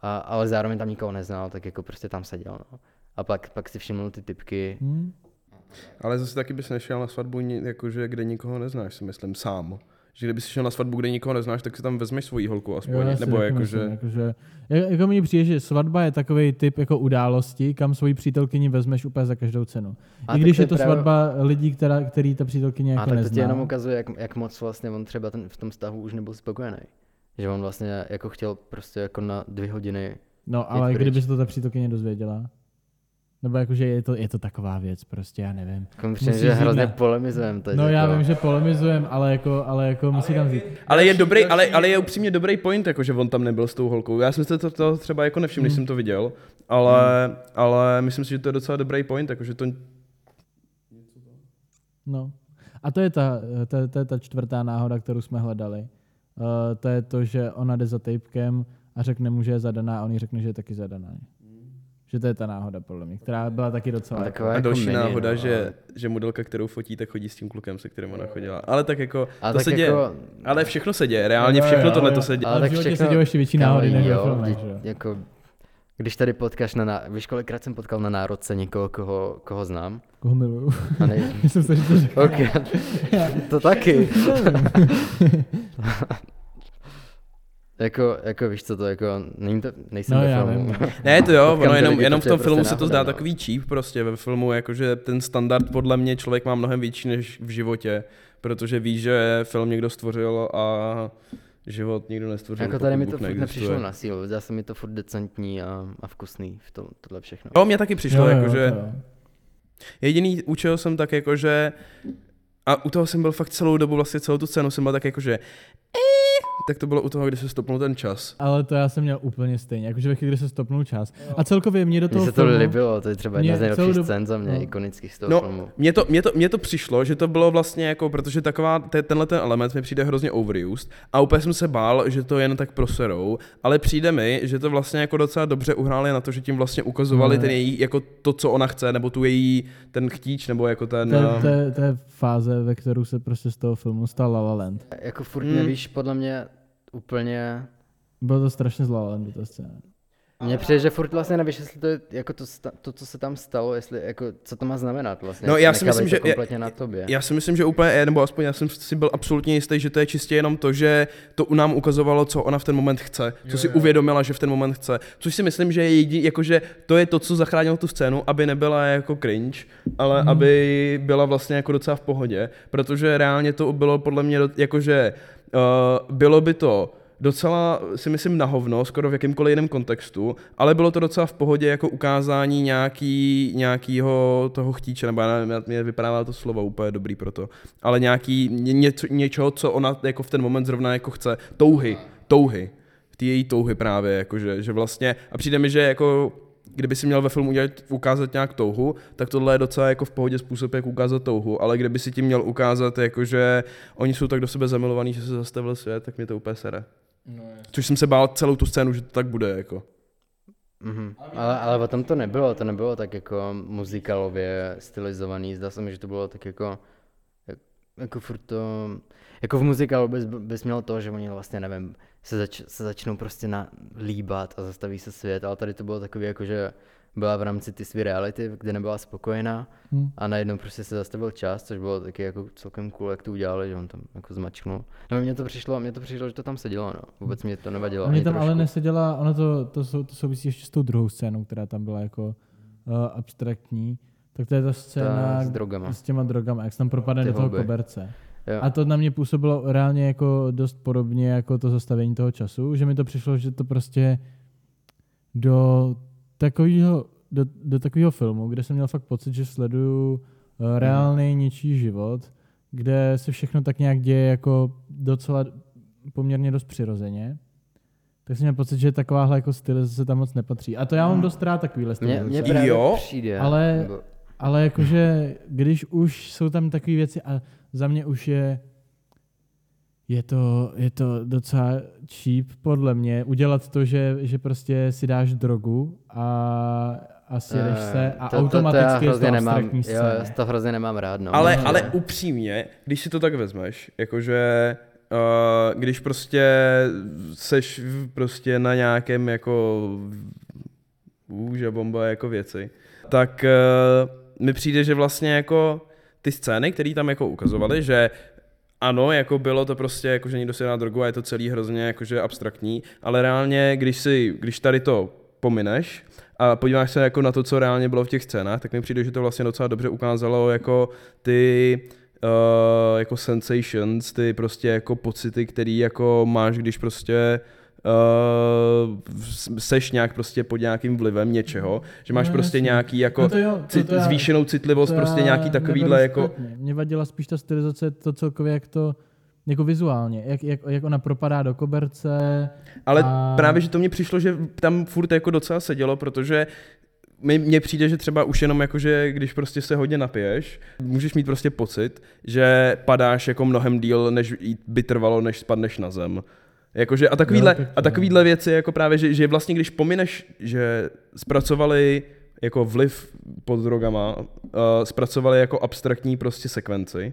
a, ale zároveň tam nikoho neznal, tak jako prostě tam seděl. No. A pak, pak si všiml ty typky. Hm? Ale zase taky bys nešel na svatbu, jakože kde nikoho neznáš, si myslím, sám. Že kdyby si šel na svatbu, kde nikoho neznáš, tak si tam vezmeš svoji holku aspoň. Jo, nebo taky jakože... myslím, jakože, jak- jako mi přijde, že svatba je takový typ jako události, kam svoji přítelkyni vezmeš úplně za každou cenu. A I tak když to je to právě- svatba lidí, která, který ta přítelkyně A jako tak to nezná. ti jenom ukazuje, jak, jak moc vlastně on třeba ten, v tom vztahu už nebyl spokojený. Že on vlastně jako chtěl prostě jako na dvě hodiny No, ale kdyby se to ta přítelkyně dozvěděla? Nebo jakože je to, je to taková věc, prostě, já nevím. Jako přijde, Musí že hrozně na- polemizujeme teď. No já jako. vím, že polemizujem, ale jako, ale jako musí tam vzít. Ale je dobrý, ale, ale je upřímně dobrý point, jako že on tam nebyl s tou holkou. Já jsem si to, to třeba jako nevšiml, když Hmm. jsem to viděl, ale, ale myslím si, že to je docela dobrý point, jako že to No. A to je ta, to, je- to je ta čtvrtá náhoda, kterou jsme hledali. Uh, to je to, že ona jde za tapkem a řekne mu, že je zadaná a on jí řekne, že je taky zadaná. Že to je ta náhoda, podle mě, která byla taky docela... No, jako- taková A jako další mini, náhoda, no, že, ale- že modelka, kterou fotí, tak chodí s tím klukem, se kterým ona chodila. Ale tak jako, Ale to tak se děje. jako- Ale všechno se děje, reálně Jo, všechno tohle to se děje. Ale tak životě se všechno- dějou ještě větší náhody než ve jo, filmech, jo? Jako, když tady potkáš na, ná... víš, kolikrát jsem potkal na národce někoho, koho, koho znám? Koho miluju? A ne... Myslím si, že to řekl. okay. to taky. jako, jako víš co to, jako, není to, nejsem No, ve já filmu. Ne, to jo, ono jenom, jenom v tom filmu prostě se to zdá no. takový cheap prostě ve filmu, jakože ten standard podle mě člověk má mnohem větší než v životě, protože ví, že film někdo stvořil a život nikdo nestvořil. Jako tady mi to furt nepřišlo na sílu, zdá se mi to furt decentní a, a vkusný v tom, tohle všechno. Jo, mně taky přišlo, Jo, jakože jo. jediný účel jsem tak jakože a u toho jsem byl fakt celou dobu, vlastně celou tu scénu jsem byl tak jakože "Eh", tak to bylo u toho, kdy se stopnul ten čas. Ale to já jsem měl úplně stejně, jakože ve chvíli, kdy se stopnul čas. A celkově mě do toho Mně se to filmu, líbilo, to je třeba jedna Mě z nejlepších dobu- scén za mě, no. ikonických z toho No, filmu. mně to, mně, to, mně to přišlo, že to bylo vlastně jako, protože taková, te, tenhle ten element mi přijde hrozně overused a úplně jsem se bál, že to jen tak proserou, ale přijde mi, že to vlastně jako docela dobře uhráli na to, že tím vlastně ukazovali No, ten její, jako to, co ona chce, nebo tu její, ten chtíč, nebo jako ten... to, eh, to, to je fáze, ve kterou se prostě z toho filmu stal La La Land. Jako furt Hmm. nevíš, podle mě úplně... Bylo to strašně z La La Landu, ta scéna. Mně přijde, že furt vlastně nevíš, jestli to je jako to, to, co se tam stalo, jestli jako, co to má znamenat vlastně. No, já si myslím, že- kompletně na tobě. Já si myslím, že úplně, nebo aspoň já jsem si byl absolutně jistý, že to je čistě jenom to, že to u nám ukazovalo, co ona v ten moment chce, co si uvědomila, že v ten moment chce. Což si myslím, že je jedi, jakože to je to, co zachránilo tu scénu, aby nebyla jako cringe, ale aby byla vlastně jako docela v pohodě, protože reálně to bylo podle mě jakože uh, bylo by to docela si myslím na hovno, skoro v jakýmkoliv jiném kontextu, ale bylo to docela v pohodě jako ukázání nějaký, nějakýho toho chtíče, nebo já nevím, mě vypadává to slovo úplně dobrý pro to, ale nějaký ně, něco, něčeho, co ona jako v ten moment zrovna jako chce, touhy, touhy, ty její touhy právě, jakože, že vlastně, a přijde mi, že jako kdyby si měl ve filmu udělat, ukázat nějak touhu, tak tohle je docela jako v pohodě způsob, jak ukázat touhu, ale kdyby si tím měl ukázat, jako že oni jsou tak do sebe zamilovaní, že se zastavil svět, tak mě to úplně sere. Což jsem se bál celou tu scénu, že to tak bude, jako. Mhm. Ale, ale o tom to nebylo, to nebylo tak jako muzikalově stylizovaný, zdá se mi, že to bylo tak jako, jak- jako furt to, jako v muzikálu bys, bys měl to, že oni vlastně, nevím, se, zač, se začnou prostě na, líbat a zastaví se svět, ale tady to bylo takový jako, že byla v rámci ty své reality, kde nebyla spokojená Hm. a najednou prostě se zastavil čas, což bylo taky jako celkem cool, jak to udělali, že on tam jako zmačknul. No mně to přišlo, mně to přišlo, že to tam sedělo, no. Vůbec mě to nevadilo. Ani tam ale trošku. neseděla, ono to, to, sou, to souvisí ještě s tou druhou scénou, která tam byla jako uh, abstraktní. Tak to je ta scéna Ta s drogama. s těma drogama, jak se tam propadne Ty do toho houby. koberce. Jo. A to na mě působilo reálně jako dost podobně jako to zastavení toho času, že mi to přišlo, že to prostě do takového do, do takového filmu, kde jsem měl fakt pocit, že sleduju uh, reálný něčí život, kde se všechno tak nějak děje jako docela poměrně dost přirozeně, tak jsem měl pocit, že takováhle jako stylizace tam moc nepatří. A to já mám dost rád takovýhle Mně, stylizace. mně právě Jo, přijde. ale- Ale jakože, když už jsou tam takové věci a za mě už je je to, je to docela cheap, podle mě, udělat to, že, že prostě si dáš drogu a, a sjedeš Eh, se a to- to- to automaticky je to hrozně nemám, jo, to hrozně nemám rád, no. Ale, No, ale upřímně, když si to tak vezmeš, jakože uh, když prostě seš v- prostě na nějakém jako úže bomba jako věci, tak uh, mi přijde, že vlastně jako ty scény, které tam jako ukazovali, že ano, jako bylo to prostě, jako že někdo si dá drogu a je to celý hrozně jakože abstraktní, ale reálně, když si, když tady to pomineš a podíváš se jako na to, co reálně bylo v těch scénách, tak mi přijde, že to vlastně docela dobře ukázalo jako ty uh, jako sensations, ty prostě jako pocity, který jako máš, když prostě uh, seš nějak prostě pod nějakým vlivem něčeho, že máš No, prostě jasně. nějaký jako No to jo, to- cit, to já- zvýšenou citlivost, To prostě nějaký takovýhle jako... zpětně. Mě vadila spíš ta stylizace, to celkově, jak to jako vizuálně, jak, jak, jak ona propadá do koberce. Ale A- právě, že to mně přišlo, že tam furt jako docela sedělo, protože mi- mně přijde, že třeba už jenom jako, že když prostě se hodně napiješ, můžeš mít prostě pocit, že padáš jako mnohem díl, než by trvalo, než spadneš na zem. Jakože a takovýhle, to a takovýhle věci jako právě, že, že vlastně když pomineš, že zpracovali jako vliv pod drogama, uh, zpracovali jako abstraktní prostě sekvenci,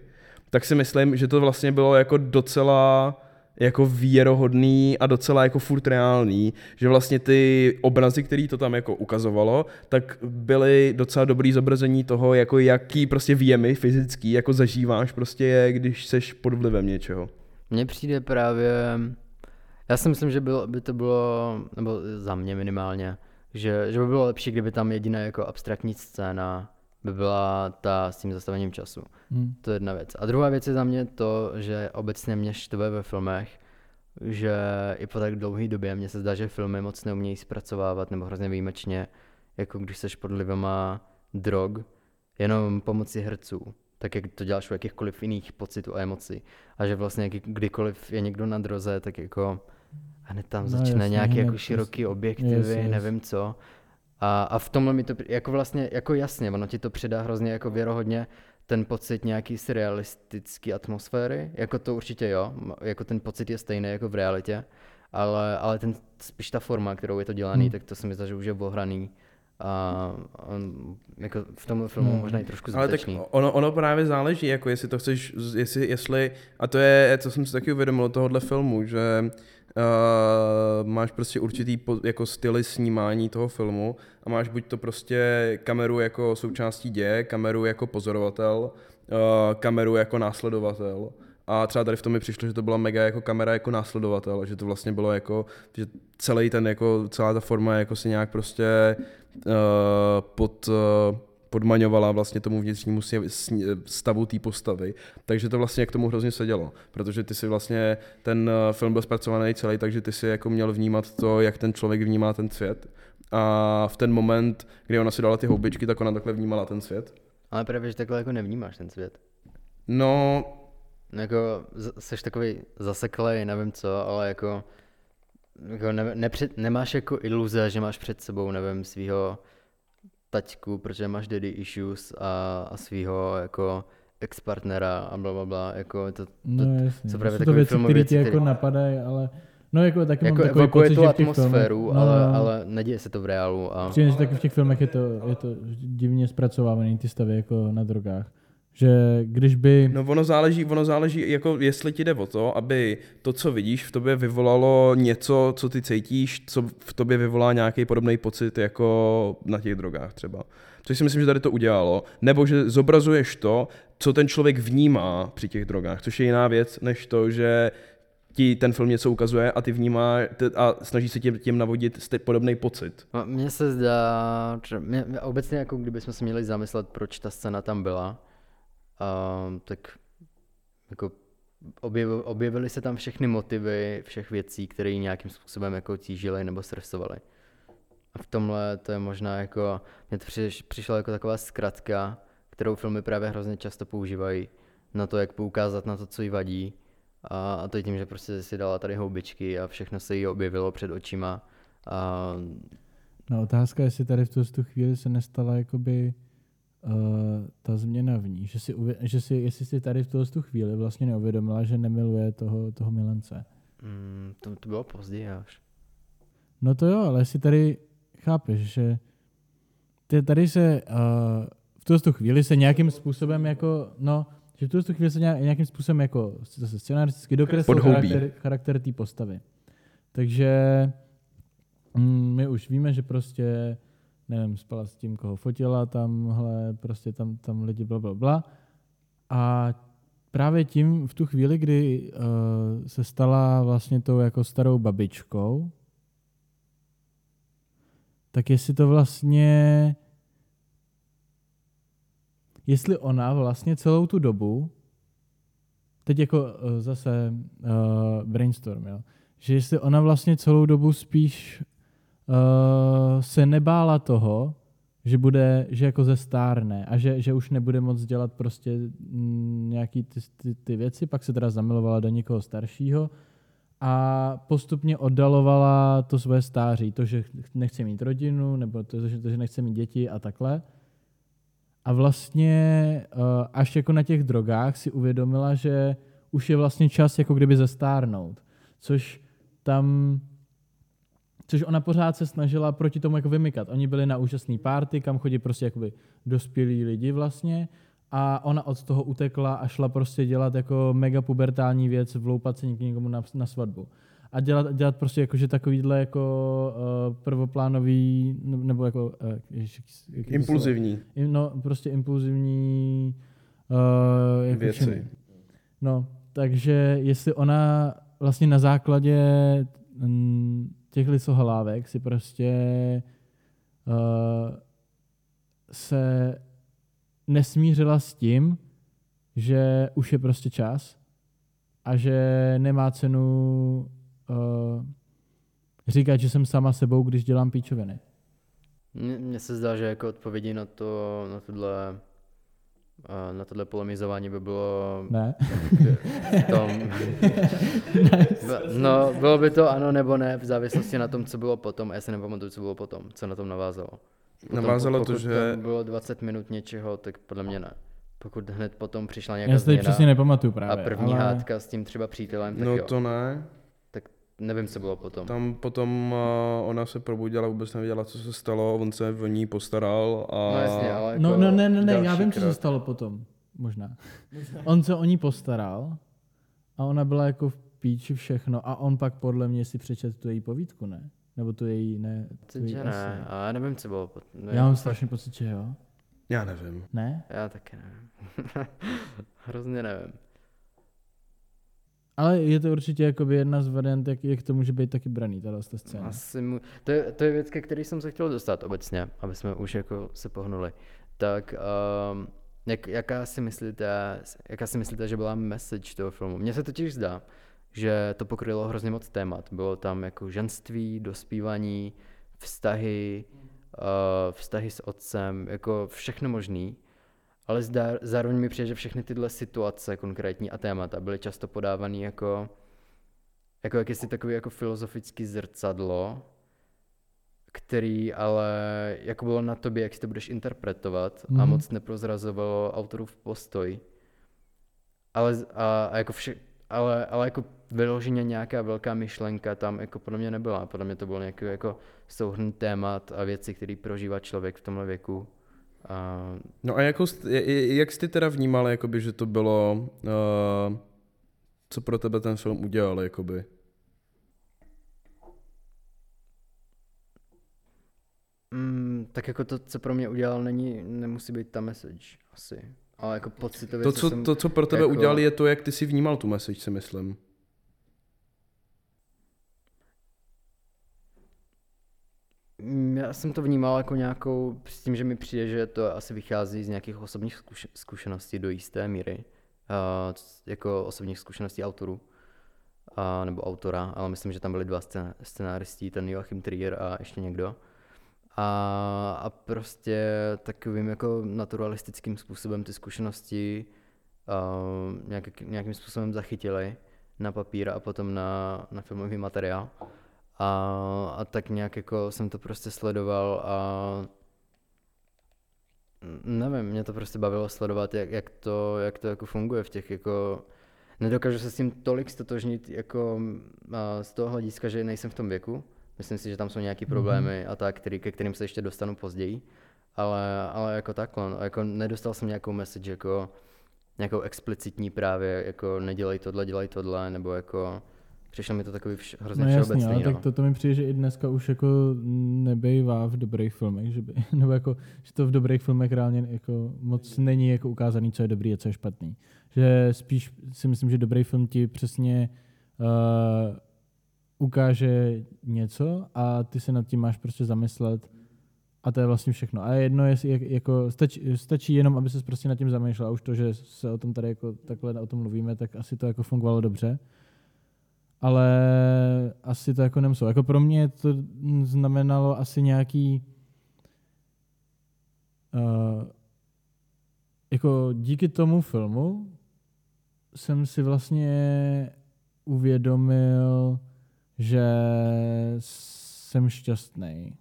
tak si myslím, že to vlastně bylo jako docela jako věrohodný a docela jako furt reálný, že vlastně ty obrazy, které to tam jako ukazovalo, tak byly docela dobrý zobrazení toho, jako jaký prostě výjemy fyzický jako zažíváš prostě je, když seš pod vlivem něčeho. Mně přijde právě, já si myslím, že bylo, by to bylo, nebo za mě minimálně, že, že by bylo lepší, kdyby tam jediná jako abstraktní scéna by byla ta s tím zastavením času. Hm. To je jedna věc. A druhá věc je za mě to, že obecně mě štve ve filmech, že i po tak dlouhé době mně se zdá, že filmy moc neumějí zpracovávat nebo hrozně výjimečně, jako když seš pod vlivama drog, jenom pomocí herců, tak jak to děláš u jakýchkoliv jiných pocitů a emocí. A že vlastně kdykoliv je někdo na droze, tak jako hned tam No začne jasně, nějaký jako prostě- široký objektivy, jasně, jasně. nevím co. A, a v tomhle mi to, jako vlastně, jako jasně, ono ti to přidá hrozně jako věrohodně ten pocit nějaký surrealistický atmosféry, jako to určitě jo, jako ten pocit je stejný jako v realitě, ale, ale ten, spíš ta forma, kterou je to dělaný, Hmm. tak to se mi zdá, že už je ohraný. A on, jako v tomhle filmu Hmm. možná i trošku Ale tak zbytečný. ono, ono právě záleží, jako jestli to chceš, jestli, jestli, a to je, co jsem si taky uvědomil od tohohle filmu, že uh, máš prostě určitý po, jako styly snímání toho filmu a máš buď to prostě kameru jako součástí děje, kameru jako pozorovatel, uh, kameru jako následovatel. A třeba tady v tom mi přišlo, že to byla mega jako kamera jako následovatel, že to vlastně bylo jako, že celý ten jako, celá ta forma jako si nějak prostě uh, pod, uh, podmaňovala vlastně tomu vnitřnímu stavu té postavy. Takže to vlastně k tomu hrozně sedělo, protože ty si vlastně, ten eh, film byl zpracovaný celý, takže ty si jako měl vnímat to, jak ten člověk vnímá ten svět. A v ten moment, kdy ona si dala ty houbičky, tak ona takhle vnímala ten svět. Ale právě, že takhle jako nevnímáš ten svět. No, No Jako seš takový zaseklej, nevím co, ale jako, jako ne, nepřed, nemáš jako iluze, že máš před sebou, nevím, svého taťku, protože máš daddy issues a, a svého jako ex-partnera a bla, bla, bla, jako to, to No jasně, to právě jsou to věci, které ti jako napadají, ale no jako taky jako mám takový pocit, tu že v těch atmosféru, filmech, no, ale, no, ale neděje se to v reálu a Přijde, že taky v těch filmech je to, je to divně zpracovávaný, ty stavy jako na drogách. Že když by... No ono záleží, ono záleží, jako jestli ti jde o to, aby to, co vidíš, v tobě vyvolalo něco, co ty cítíš, co v tobě vyvolá nějaký podobný pocit jako na těch drogách třeba. Což si myslím, že tady to udělalo. Nebo že zobrazuješ to, co ten člověk vnímá při těch drogách, což je jiná věc, než to, že ti ten film něco ukazuje a ty vnímá a snaží se tím, tím navodit podobný pocit. Mně se zdá, že mě, mě obecně jako kdybychom se měli zamyslet, proč ta scéna tam byla, tak jako objevil, objevily se tam všechny motivy všech věcí, které nějakým způsobem jako tížily nebo stresovaly. A v tomhle to je možná jako, mně to přiš, přišlo jako taková zkratka, kterou filmy právě hrozně často používají na to, jak poukázat na to, co jí vadí. A, a to tím, že prostě si dala tady houbičky a všechno se jí objevilo před očima. A No otázka, jestli tady v tu chvíli se nestala jakoby uh, ta změna v ní, že si, uvě- že si, jestli si tady v tuhle tu chvíli vlastně neuvědomila, že nemiluje toho, toho milence. mm, to, to bylo později až. No to jo, ale jestli tady chápeš, že ty tady se uh, v tuhle tu chvíli se nějakým způsobem jako, no, že v tuhle tu chvíli se nějak, nějakým způsobem jako zase scenaristicky dokreslil Podhoubí. charakter, charakter té postavy. Takže mm, my už víme, že prostě nevím, spala s tím, koho fotila, tamhle, prostě tam, tam lidi bla, bla, bla. A právě tím v tu chvíli, kdy uh, se stala vlastně tou jako starou babičkou, tak jestli to vlastně, jestli ona vlastně celou tu dobu, teď jako uh, zase uh, brainstorm, jo, že jestli ona vlastně celou dobu spíš uh, se nebála toho, že bude, že jako zestárne a že, že už nebude moc dělat prostě mm, nějaký ty, ty, ty věci, pak se teda zamilovala do někoho staršího a postupně oddalovala to své stáří, to, že nechce mít rodinu, nebo to, že, to, že nechce mít děti a takhle. A vlastně uh, až jako na těch drogách si uvědomila, že už je vlastně čas jako kdyby zestárnout. Což tam což ona pořád se snažila proti tomu jako vymykat. Oni byli na úžasný párty, kam chodí prostě jakoby dospělí lidi vlastně a ona od toho utekla a šla prostě dělat jako mega pubertální věc, vloupat se někomu na, na svatbu. A dělat, dělat prostě jakože takovýhle jako uh, prvoplánový, nebo jako... Uh, ježiš, jak Impulzivní. No, prostě impulzivní uh, jako Věci. činy. No, takže jestli ona vlastně na základě mm, těch lisohlávek si prostě uh, se nesmířila s tím, že už je prostě čas a že nemá cenu uh, říkat, že jsem sama sebou, když dělám píčoviny. Mně se zdá, že jako odpovědi na to, na tohle, a na tohle polemizování by bylo Ne? v tom, no bylo by to ano nebo ne, v závislosti na tom, co bylo potom, a já si nepamatuju, co bylo potom, co na tom navázalo. Potom, Navázalo to, že- tam bylo 20 minut něčeho, tak podle mě ne. Pokud hned potom přišla nějaká Já si teď přesně nepamatuju a právě. první ale... hádka s tím třeba přítelem, tak No jo. to ne. Nevím, co bylo potom. Tam potom uh, ona se probudila, vůbec nevěděla, co se stalo, on se o ní postaral a... No jasně, ale jako No, no ne, ne, ne, já vím, co krok. se stalo potom. Možná. On se o ní postaral a ona byla jako v píči všechno a on pak podle mě si přečet tu její povídku, ne? Nebo tu její, ne? Tu její ne, a já nevím, co bylo potom. No, Já mám strašně pocit, že jo. Já nevím. Ne? Já taky nevím. Hrozně nevím. Ale je to určitě jakoby jedna z variant, jak, jak to může být taky braný, tato ta scéna. Asi mu... to, je, to je věc, ke který jsem se chtěl dostat obecně, aby jsme už jako se pohnuli. Tak um, jak, jaká, si myslíte, jaká si myslíte, že byla message toho filmu? Mně se totiž zdá, že to pokrylo hrozně moc témat. Bylo tam jako ženství, dospívání, vztahy, uh, vztahy s otcem, jako všechno možný. Ale zdá, zároveň mi přijde, že všechny tyhle situace konkrétní a témata byly často podávané jako, jako jakýsi takový jako filozofický zrcadlo, který ale jako bylo na tobě, jak si to budeš interpretovat a Mhm. moc neprozrazovalo autorův postoj. Ale, a, a jako vše, ale, ale jako vyloženě nějaká velká myšlenka tam jako podle mě nebyla. Podle mě to bylo nějaký jako souhrn témat a věci, které prožívá člověk v tomhle věku. A No a jako, jak jsi ty teda vnímal, jakoby, že to bylo, uh, co pro tebe ten film udělal, jakoby? Mm, tak jako to, co pro mě udělal, není, nemusí být ta message, asi. Ale jako pocitově To se co, jsem, to, co pro tebe jako- udělal, je to, jak ty si vnímal tu message, si myslím. Já jsem to vnímal jako nějakou, s tím, že mi přijde, že to asi vychází z nějakých osobních zkuš- zkušeností do jisté míry. Uh, jako osobních zkušeností autorů. Uh, nebo autora, ale myslím, že tam byli dva scén- ten Joachim Trier a ještě někdo. A, a prostě takovým jako naturalistickým způsobem ty zkušenosti uh, nějak, nějakým způsobem zachytili na papír a potom na, na filmový materiál. A, a tak nějak jako jsem to prostě sledoval a nevím, mě to prostě bavilo sledovat, jak, jak, to, jak to jako funguje v těch jako nedokážu se s tím tolik stotožnit jako a, z toho hlediska, že nejsem v tom věku. Myslím si, že tam jsou nějaké problémy a tak, který, ke kterým se ještě dostanu později. Ale, ale jako takhle, no, jako nedostal jsem nějakou message jako nějakou explicitní právě, jako nedělej tohle, dělej tohle, nebo jako přišlo mi to takový vš- hrozně No jasný, ale no. tak to, to mi přijde, že i dneska už jako nebejvá v dobrých filmech, že by, nebo jako, že to v dobrých filmech reálně jako moc není jako ukázaný, co je dobrý a co je špatný. Že spíš si myslím, že dobrý film ti přesně uh, ukáže něco a ty se nad tím máš prostě zamyslet a to je vlastně všechno. A je jedno, jestli jak, jako stačí, stačí jenom, aby se prostě nad tím zamýšlel a už to, že se o tom tady jako takhle o tom mluvíme, tak asi to jako fungovalo dobře. Ale asi to jako nemuselo. Jako pro mě to znamenalo asi nějaký uh, jako díky tomu filmu jsem si vlastně uvědomil, že jsem šťastný.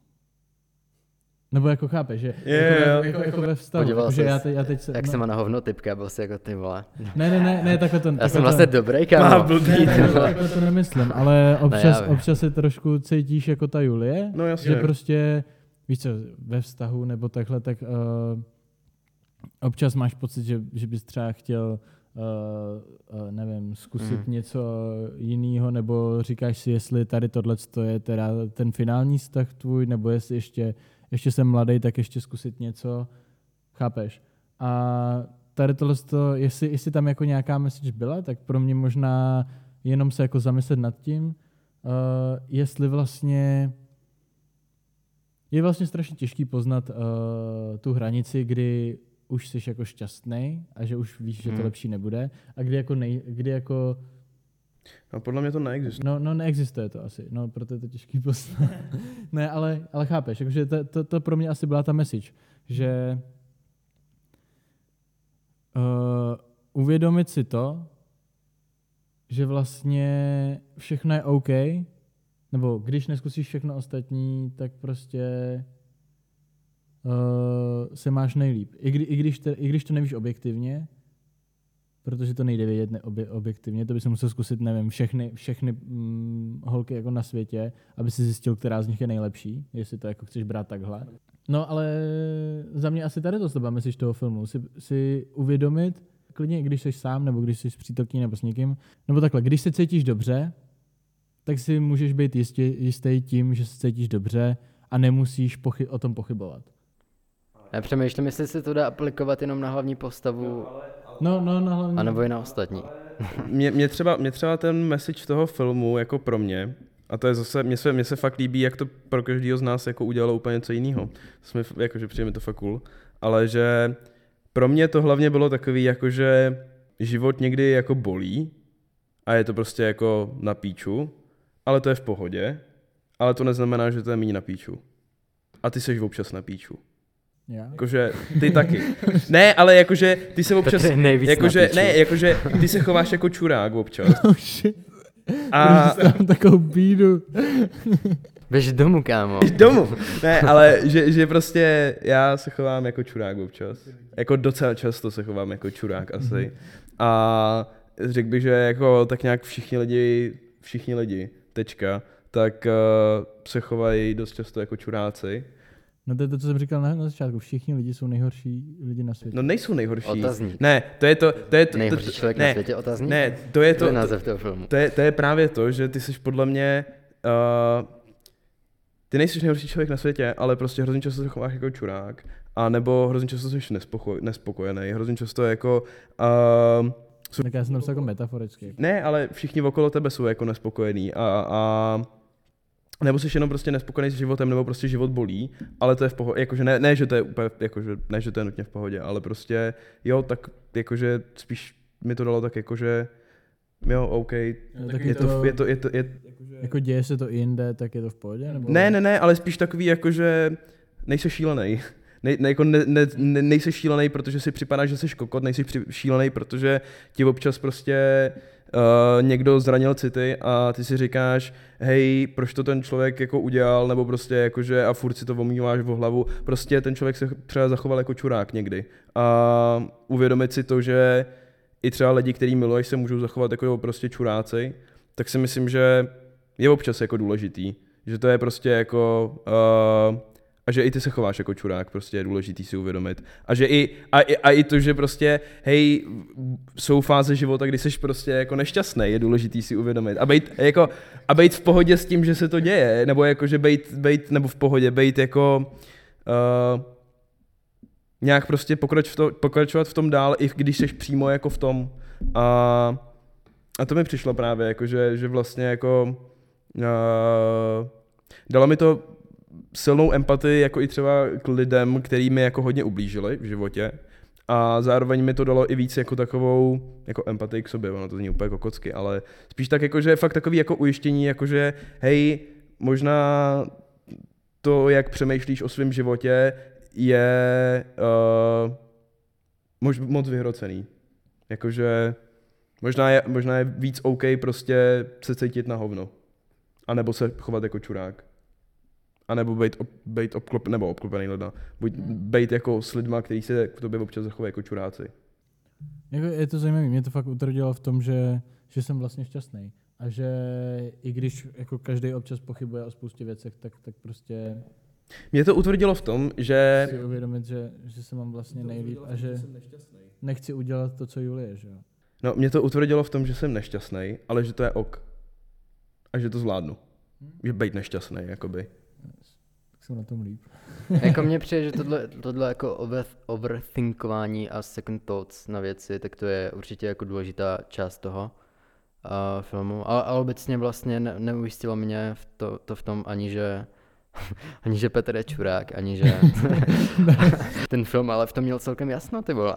Nebo jako chápeš, že Je, jako, jo. ve- jako, jako ve vztahu. Podíval jako, že já, teď, já teď se, Jak no, se má na hovno typka, byl jsi jako ty vole. Ne, ne, ne, ne, takhle to... Já takhle jsem to, vlastně dobrý, Má kámo. blbý, ty takhle, vole. takhle to nemyslím, ale občas, vím. občas se trošku cítíš jako ta Julie, No jasně. že prostě, víš co, ve vztahu nebo takhle, tak uh, občas máš pocit, že, že bys třeba chtěl uh, uh, nevím, zkusit Mm. něco jiného, nebo říkáš si, jestli tady tohle je teda ten finální vztah tvůj, nebo jestli ještě, ještě jsem mladý, tak ještě zkusit něco, chápeš? A tady tohle, jestli, jestli tam jako nějaká message byla, tak pro mě možná jenom se jako zamyslet nad tím, uh, jestli vlastně je vlastně strašně těžký poznat uh, tu hranici, kdy už jsi jako šťastný a že už víš, že to Hmm. lepší nebude a kdy jako, nej, kdy jako No podle mě to neexistuje. No, no neexistuje to asi, no proto je to těžký poznat. ne, ale, ale chápeš, jakože to, to, to, pro mě asi byla ta message, že uh, uvědomit si to, že vlastně všechno je OK, nebo když neskusíš všechno ostatní, tak prostě uh, se máš nejlíp. I, kdy, i, když te, I když to nevíš objektivně, protože to nejde vědět ne, obje, objektivně, to by se musel zkusit, nevím, všechny, všechny mm, holky jako na světě, aby si zjistil, která z nich je nejlepší, jestli to jako chceš brát takhle. No ale za mě asi tady to slova myslíš toho filmu, si, si uvědomit, klidně i když jsi sám, nebo když jsi s přítelkyní nebo s někým, nebo takhle, když se cítíš dobře, tak si můžeš být jistě, jistý tím, že se cítíš dobře a nemusíš pochy- o tom pochybovat. Já přemýšlím, jestli se to dá aplikovat jenom na hlavní postavu, No, no, no, hlavně. anebo i na ostatní. Mě, mě, třeba, mě třeba ten message toho filmu, jako pro mě, a to je zase, mně se, mně se fakt líbí, jak to pro každého z nás jako udělalo úplně něco jiného. Jsme, jakože přijde mi to fakt cool. Ale že pro mě to hlavně bylo takový, jakože život někdy jako bolí a je to prostě jako na píču, ale to je v pohodě, ale to neznamená, že to je méně na píču. A ty seš občas na píču. Já? Jakože ty taky. Ne, ale jakože ty se občas... To je jakože, ne, jakože ty se chováš jako čurák občas. Oh shit. A. Mám takovou bídu. Běž domů, kámo. domů. Ne, ale že, že prostě já se chovám jako čurák občas. Jako docela často se chovám jako čurák asi. A řekl bych, že jako tak nějak všichni lidi, všichni lidi, tečka, tak uh, se chovají dost často jako čuráci. No to je to, co jsem říkal na, na začátku. Všichni lidi jsou nejhorší lidi na světě. No nejsou nejhorší. Otazník. Ne, to je to, to je to, Nejhorší to, člověk ne, na světě, otazník? Ne, to je To to, je to, název toho filmu. to, je, to je právě to, že ty jsi podle mě, uh, ty nejsi nejhorší člověk na světě, ale prostě hrozně často se chováš jako čurák, a nebo hrozně často jsi nespoko, nespokojený, hrozně často jako, uh, Tak já jsem tam jako metaforicky. ne, ale všichni okolo tebe jsou jako nespokojení a, a nebo jsi jenom prostě nespokojený s životem, nebo prostě život bolí, ale to je v pohodě, jakože ne, ne, že to je úplně, jakože, ne, že to je nutně v pohodě, ale prostě, jo, tak jakože spíš mi to dalo tak jakože, jo, OK, tak je to, je to, je to, je, Jako děje se to jinde, tak je to v pohodě? Nebo... ne, ne, ne, ale spíš takový jakože, nejsi šílený. Ne, ne, jako ne, ne, ne, nejsi šílený, protože si připadá, že jsi kokot, nejsi při, šílený, protože ti občas prostě uh, někdo zranil city a ty si říkáš, hej, proč to ten člověk jako udělal, nebo prostě jakože a furt si to omýváš v hlavu. Prostě ten člověk se třeba zachoval jako čurák někdy. A uvědomit si to, že i třeba lidi, který miluješ, se můžou zachovat jako prostě čuráci, tak si myslím, že je občas jako důležitý. Že to je prostě jako... Uh, a že i ty se chováš jako čurák, prostě je důležitý si uvědomit. A že i, a, i, a i to, že prostě, hej, jsou fáze života, kdy jsi prostě jako nešťastný, je důležitý si uvědomit. A být, jako, a být v pohodě s tím, že se to děje, nebo jako, že být, být nebo v pohodě, být jako, uh, nějak prostě pokrač v to, pokračovat v tom dál, i když jsi přímo jako v tom. A, a to mi přišlo právě, jako, že, že vlastně jako uh, dalo mi to silnou empatii jako i třeba k lidem, který mi jako hodně ublížili v životě A zároveň mi to dalo i víc jako takovou jako empatii k sobě, ono to zní úplně jako kocky, ale spíš tak jako, že fakt takový jako ujištění, jako že hej, možná to, jak přemýšlíš o svém životě, je uh, mož, moc vyhrocený. Jakože možná je, možná je víc OK prostě se cítit na hovno. A nebo se chovat jako čurák. A nebo být, ob, být obklop, nebo obklopený lidma. Buď být jako s lidma, kteří se k tobě občas zachovají jako čuráci. Jako je to zajímavé, mě to fakt utvrdilo v tom, že, že jsem vlastně šťastný. A že i když jako každý občas pochybuje o spoustě věcech, tak, tak prostě Mě to utvrdilo v tom, že si uvědomit, že, že se mám vlastně nejlíp a že nechci udělat to, co Julie, že jo. No, mě to utvrdilo v tom, že jsem nešťastný, ale že to je ok. A že to zvládnu. Že být nešťastný, jakoby. Jsem na tom líp. jako mně přijde, že tohle, tohle jako over, overthinkování a second thoughts na věci, tak to je určitě jako důležitá část toho uh, filmu. A, a obecně vlastně ne, neujistilo mě v to, to v tom ani, že ani že Petr je čurák, ani že ten film ale v tom měl celkem jasno, ty vole.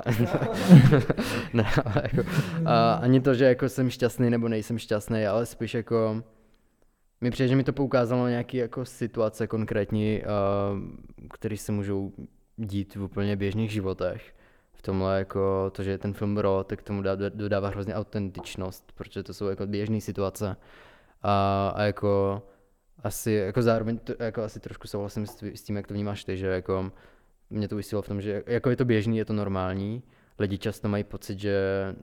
ne, ale jako, a, ani to, že jako jsem šťastný nebo nejsem šťastný, ale spíš jako mi přijde, že mi to poukázalo na nějaké jako situace konkrétní, uh, které se můžou dít v úplně běžných životech. V tomhle jako to, že je ten film raw, tak tomu dá, dodává hrozně autentičnost, protože to jsou jako běžné situace. A, a jako asi, jako zároveň to, jako asi trošku souhlasím s, tím, jak to vnímáš ty, že jako mě to ujistilo v tom, že jako je to běžný, je to normální. Lidi často mají pocit, že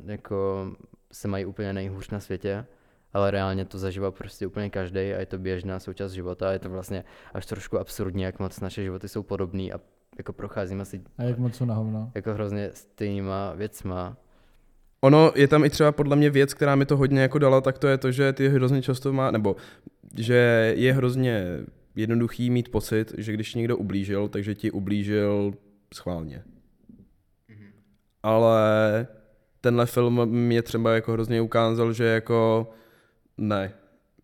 jako se mají úplně nejhůř na světě, ale reálně to zažívá prostě úplně každý a je to běžná součást života a je to vlastně až trošku absurdní, jak moc naše životy jsou podobné a jako procházíme si A jak moc jsou na hovno. jako hrozně stejnýma věcma. Ono je tam i třeba podle mě věc, která mi to hodně jako dala, tak to je to, že ty hrozně často má, nebo že je hrozně jednoduchý mít pocit, že když ti někdo ublížil, takže ti ublížil schválně. Ale tenhle film mě třeba jako hrozně ukázal, že jako ne,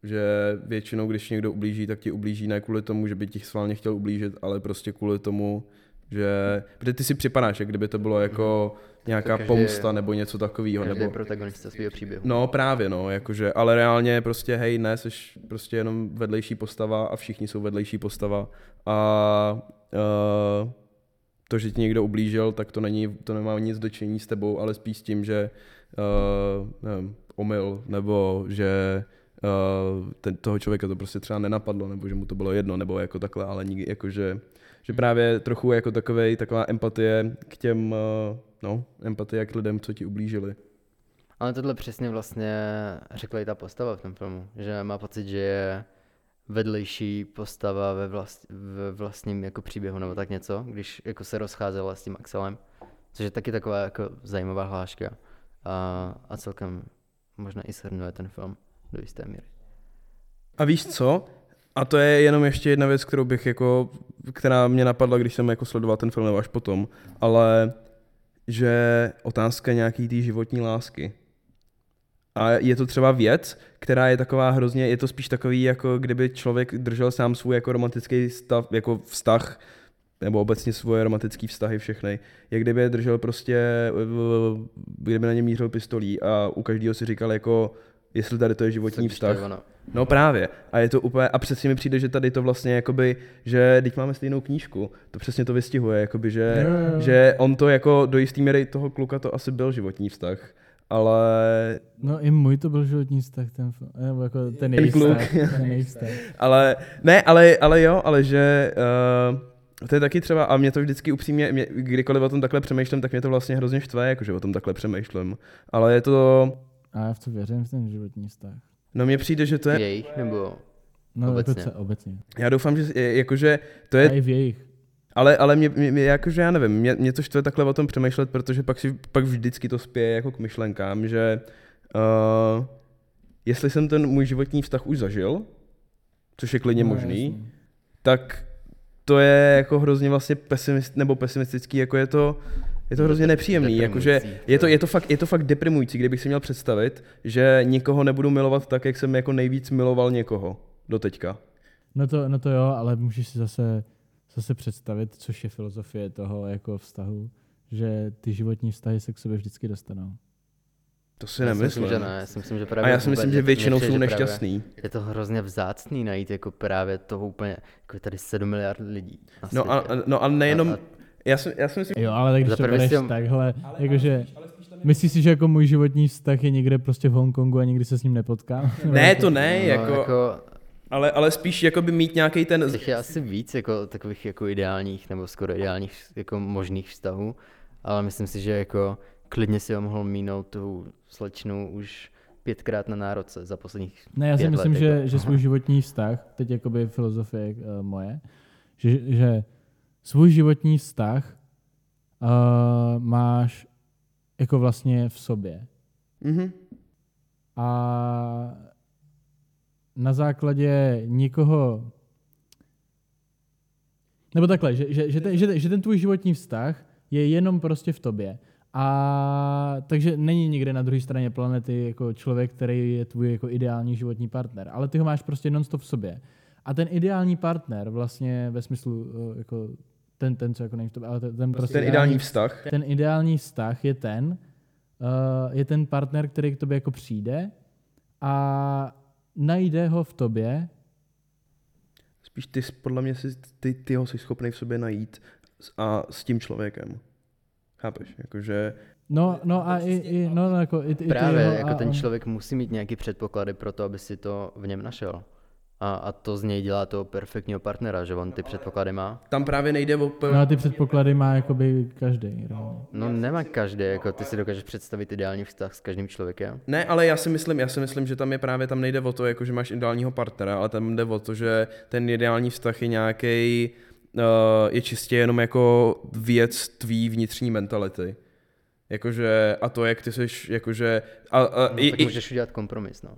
že většinou, když někdo ublíží, tak ti ublíží ne kvůli tomu, že by ti schválně chtěl ublížit, ale prostě kvůli tomu, že, protože ty si připadáš, jak kdyby to bylo jako nějaká každý pomsta nebo něco takového. Každý Nebo... je protagonista svého příběhu. No právě, no, jakože, ale reálně prostě, hej, ne, jsi prostě jenom vedlejší postava a všichni jsou vedlejší postava a uh, to, že ti někdo ublížil, tak to není, to nemá nic dočení s tebou, ale spíš s tím, že uh, nevím, omyl, nebo že uh, ten, toho člověka to prostě třeba nenapadlo, nebo že mu to bylo jedno, nebo jako takhle, ale nikdy, jakože, že právě trochu jako takovej, taková empatie k těm, uh, no, empatie k lidem, co ti ublížili. Ale tohle přesně vlastně řekla i ta postava v tom filmu, že má pocit, že je vedlejší postava ve, vlast, ve vlastním jako příběhu nebo tak něco, když jako se rozcházela s tím Axelem, což je taky taková jako zajímavá hláška a, a celkem možná i shrnuje ten film do jisté míry. A víš co? A to je jenom ještě jedna věc, kterou bych jako, která mě napadla, když jsem jako sledoval ten film nebo až potom, ale že otázka nějaký té životní lásky. A je to třeba věc, která je taková hrozně, je to spíš takový, jako kdyby člověk držel sám svůj jako romantický stav, jako vztah, nebo obecně svoje romantické vztahy všechny. Jak kdyby je držel prostě, eh, kdyby na ně mířil pistolí a u každého si říkal jako, jestli tady to je životní vztah. ono. No právě. A je to úplně, a přesně mi přijde, že tady to vlastně jakoby, že teď máme stejnou knížku, to přesně to vystihuje, jakoby, že, Jo, jo, jo. že on to jako do jistý míry toho kluka to asi byl životní vztah, ale No i můj to byl životní vztah, ten, film, nebo jako ten Ten jejich kluk. vztah. Ten jejich vztah. Ale, ne, ale, ale jo, ale že uh, to je taky třeba, a mě to vždycky upřímně, mě, kdykoliv o tom takhle přemýšlím, tak mě to vlastně hrozně štve, jakože o tom takhle přemýšlím. Ale je to, A já v to věřím, v ten životní vztah. no mně přijde, že to je, Jejich nebo No Obecně. obecně. Jako obecně. já doufám, že je- jakože to A je, i v jejich. ale, ale mě, mě, mě, jakože já nevím, mě, mě to štve takhle o tom přemýšlet, protože pak si, pak vždycky to spěje jako k myšlenkám, že uh, jestli jsem ten můj životní vztah už zažil, což je klidně No, možný, jasně. tak to je jako hrozně vlastně pesimist, nebo pesimistický, jako je to, je to hrozně nepříjemný, jakože je to, je, to fakt, je to fakt deprimující, kdybych si měl představit, že nikoho nebudu milovat tak, jak jsem jako nejvíc miloval někoho do teďka. No to, no to jo, ale můžeš si zase, zase představit, což je filozofie toho jako vztahu, že ty životní vztahy se k sobě vždycky dostanou. To si Já si nemyslím. myslím, že ne. Já si myslím, že A právě já si myslím, že většinou jsou nešťastný. Je to hrozně vzácný najít jako právě toho úplně, jako je tady 7 miliard lidí. No a, světě. no a nejenom, A- a- já si, já si myslím, Jo, ale tak když to bereš si ho- takhle, jakože, myslíš si, že jako můj životní vztah je někde prostě v Hongkongu a nikdy se s ním nepotkám? Ne, jako- to ne, no, jako, jako ale, ale spíš jakoby mít nějaký ten, těch je asi víc jako takových jako ideálních nebo skoro ideálních jako možných vztahů, ale myslím si, že jako klidně si ho mohl mínout tu slečnu už pětkrát na nároce za posledních Ne, já si myslím, let, že, jako. že svůj životní vztah, teď jakoby filozofie uh, moje, že, že svůj životní vztah uh, máš jako vlastně v sobě. mhm, A na základě nikoho, nebo takhle, že, že, že, ten, že, ten- že ten tvůj životní vztah je jenom prostě v tobě. A takže není nikde na druhé straně planety jako člověk, který je tvůj jako ideální životní partner, ale ty ho máš prostě non-stop v sobě. A ten ideální partner vlastně ve smyslu uh, jako ten, ten co jako není v tobě, ale ten, ten prostě ten ideální vztah. ten ideální vztah je ten, uh, je ten partner, který k tobě jako přijde a najde ho v tobě Spíš ty, podle mě, si, ty, ty ho jsi schopný v sobě najít a s tím člověkem. Chápeš? Jakože, No, no a i, i, no, no, jako, i, i ty Právě, jeho, jako a, ten člověk musí mít nějaký předpoklady pro to, aby si to v něm našel. A, a to z něj dělá toho perfektního partnera, že on ty předpoklady má. tam právě nejde o... No a ty předpoklady má jakoby každý. No. No nemá každý, jako ty si dokážeš představit ideální vztah s každým člověkem. Ne, ale já si myslím, já si myslím, že tam je právě, tam nejde o to, jako že máš ideálního partnera, ale tam jde o to, že ten ideální vztah je nějaký, je čistě jenom jako věc tvý vnitřní mentality. Jakože, a to, jak ty jsi, jakože, a, a, No, i, tak i, můžeš udělat kompromis, no.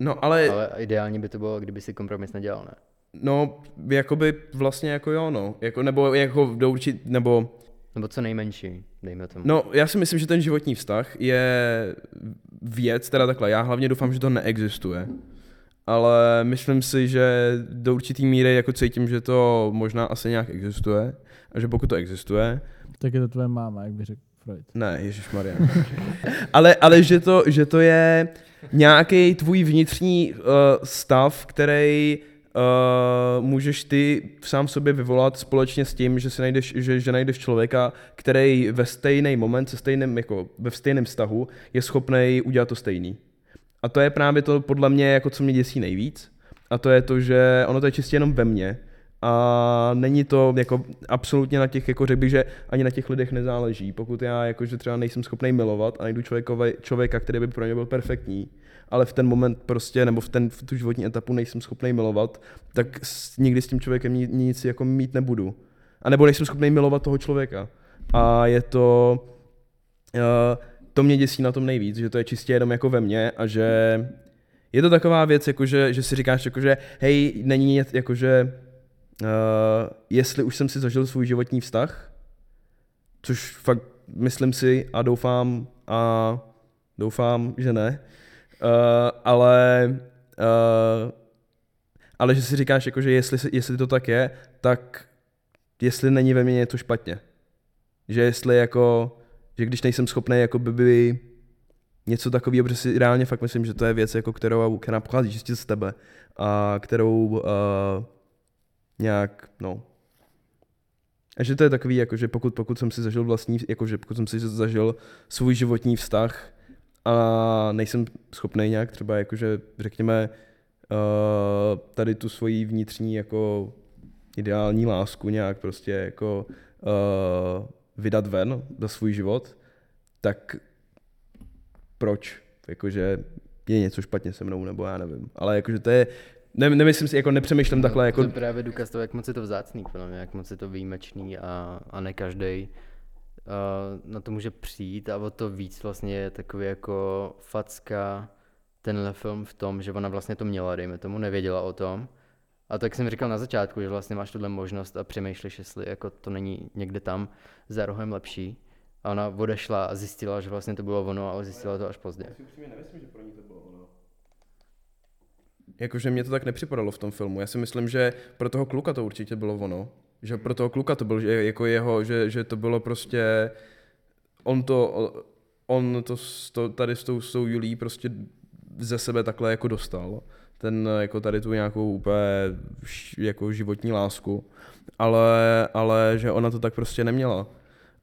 no ale, Ale ideální by to bylo, kdyby si kompromis nedělal, ne? no, jakoby vlastně jako jo, no, jako, nebo jako do určit, nebo Nebo co nejmenší, dejme tomu. No, já si myslím, že ten životní vztah je věc, teda takhle, já hlavně doufám, že to neexistuje, ale myslím si, že do určitý míry jako cítím, že to možná asi nějak existuje a že pokud to existuje, Tak je to tvoje máma, jak by řekl Freud. ne, Ježíš Maria. ale, ale že, to, že to je nějaký tvůj vnitřní uh, stav, který uh, můžeš ty sám sobě vyvolat společně s tím, že, si najdeš, že, že najdeš člověka, který ve stejný moment, se stejným, jako ve stejném vztahu, je schopný udělat to stejný. A to je právě to podle mě, jako co mě děsí nejvíc. A to je to, že ono to je čistě jenom ve mně. A není to jako absolutně na těch, jako řekl bych, že ani na těch lidech nezáleží. Pokud já jakože třeba nejsem schopný milovat a najdu člověkové, člověka, který by pro mě byl perfektní, ale v ten moment prostě, nebo v, ten, v tu životní etapu nejsem schopný milovat, tak nikdy s tím člověkem ni- nic jako mít nebudu. A nebo nejsem schopný milovat toho člověka. A je to, uh, to mě děsí na tom nejvíc, že to je čistě jenom jako ve mně a že je to taková věc, jakože, že si říkáš, jakože hej, není jakože uh, jestli už jsem si zažil svůj životní vztah, což fakt myslím si a doufám a doufám, že ne, uh, ale uh, ale že si říkáš, jakože jestli, jestli to tak je, tak jestli není ve mně něco špatně. Že jestli jako, že když nejsem schopný jako by, něco takového, protože si reálně fakt myslím, že to je věc, jako kterou, která pochází čistě z tebe a kterou uh, nějak, no, a že to je takový, jako, že pokud, pokud jsem si zažil vlastní, jakože pokud jsem si zažil svůj životní vztah a nejsem schopný nějak třeba, jakože řekněme, uh, tady tu svoji vnitřní jako ideální lásku nějak prostě jako uh, vydat ven za svůj život, tak proč? Jakože je něco špatně se mnou, nebo já nevím. Ale jakože to je, ne, nemyslím si, jako nepřemýšlím takhle, jako To je právě důkaz toho, jak moc je to vzácný, podle mě, jak moc je to výjimečný a, a ne každý uh, na to může přijít a o to víc vlastně je takový jako facka tenhle film v tom, že ona vlastně to měla, dejme tomu, nevěděla o tom. A tak jsem říkal na začátku, že vlastně máš tuhle možnost a přemýšlíš, jestli jako to není někde tam za rohem lepší. A ona odešla a zjistila, že vlastně to bylo ono, ale zjistila to až pozdě. Jakože mě to tak nepřipadalo v tom filmu. Já si myslím, že pro toho kluka to určitě bylo ono. Že pro toho kluka to byl že jako jeho, že, že to bylo prostě, on to, on to, to tady s tou, s tou Julí prostě ze sebe takhle jako dostal. Ten jako tady tu nějakou úplně jako životní lásku. Ale, ale že ona to tak prostě neměla.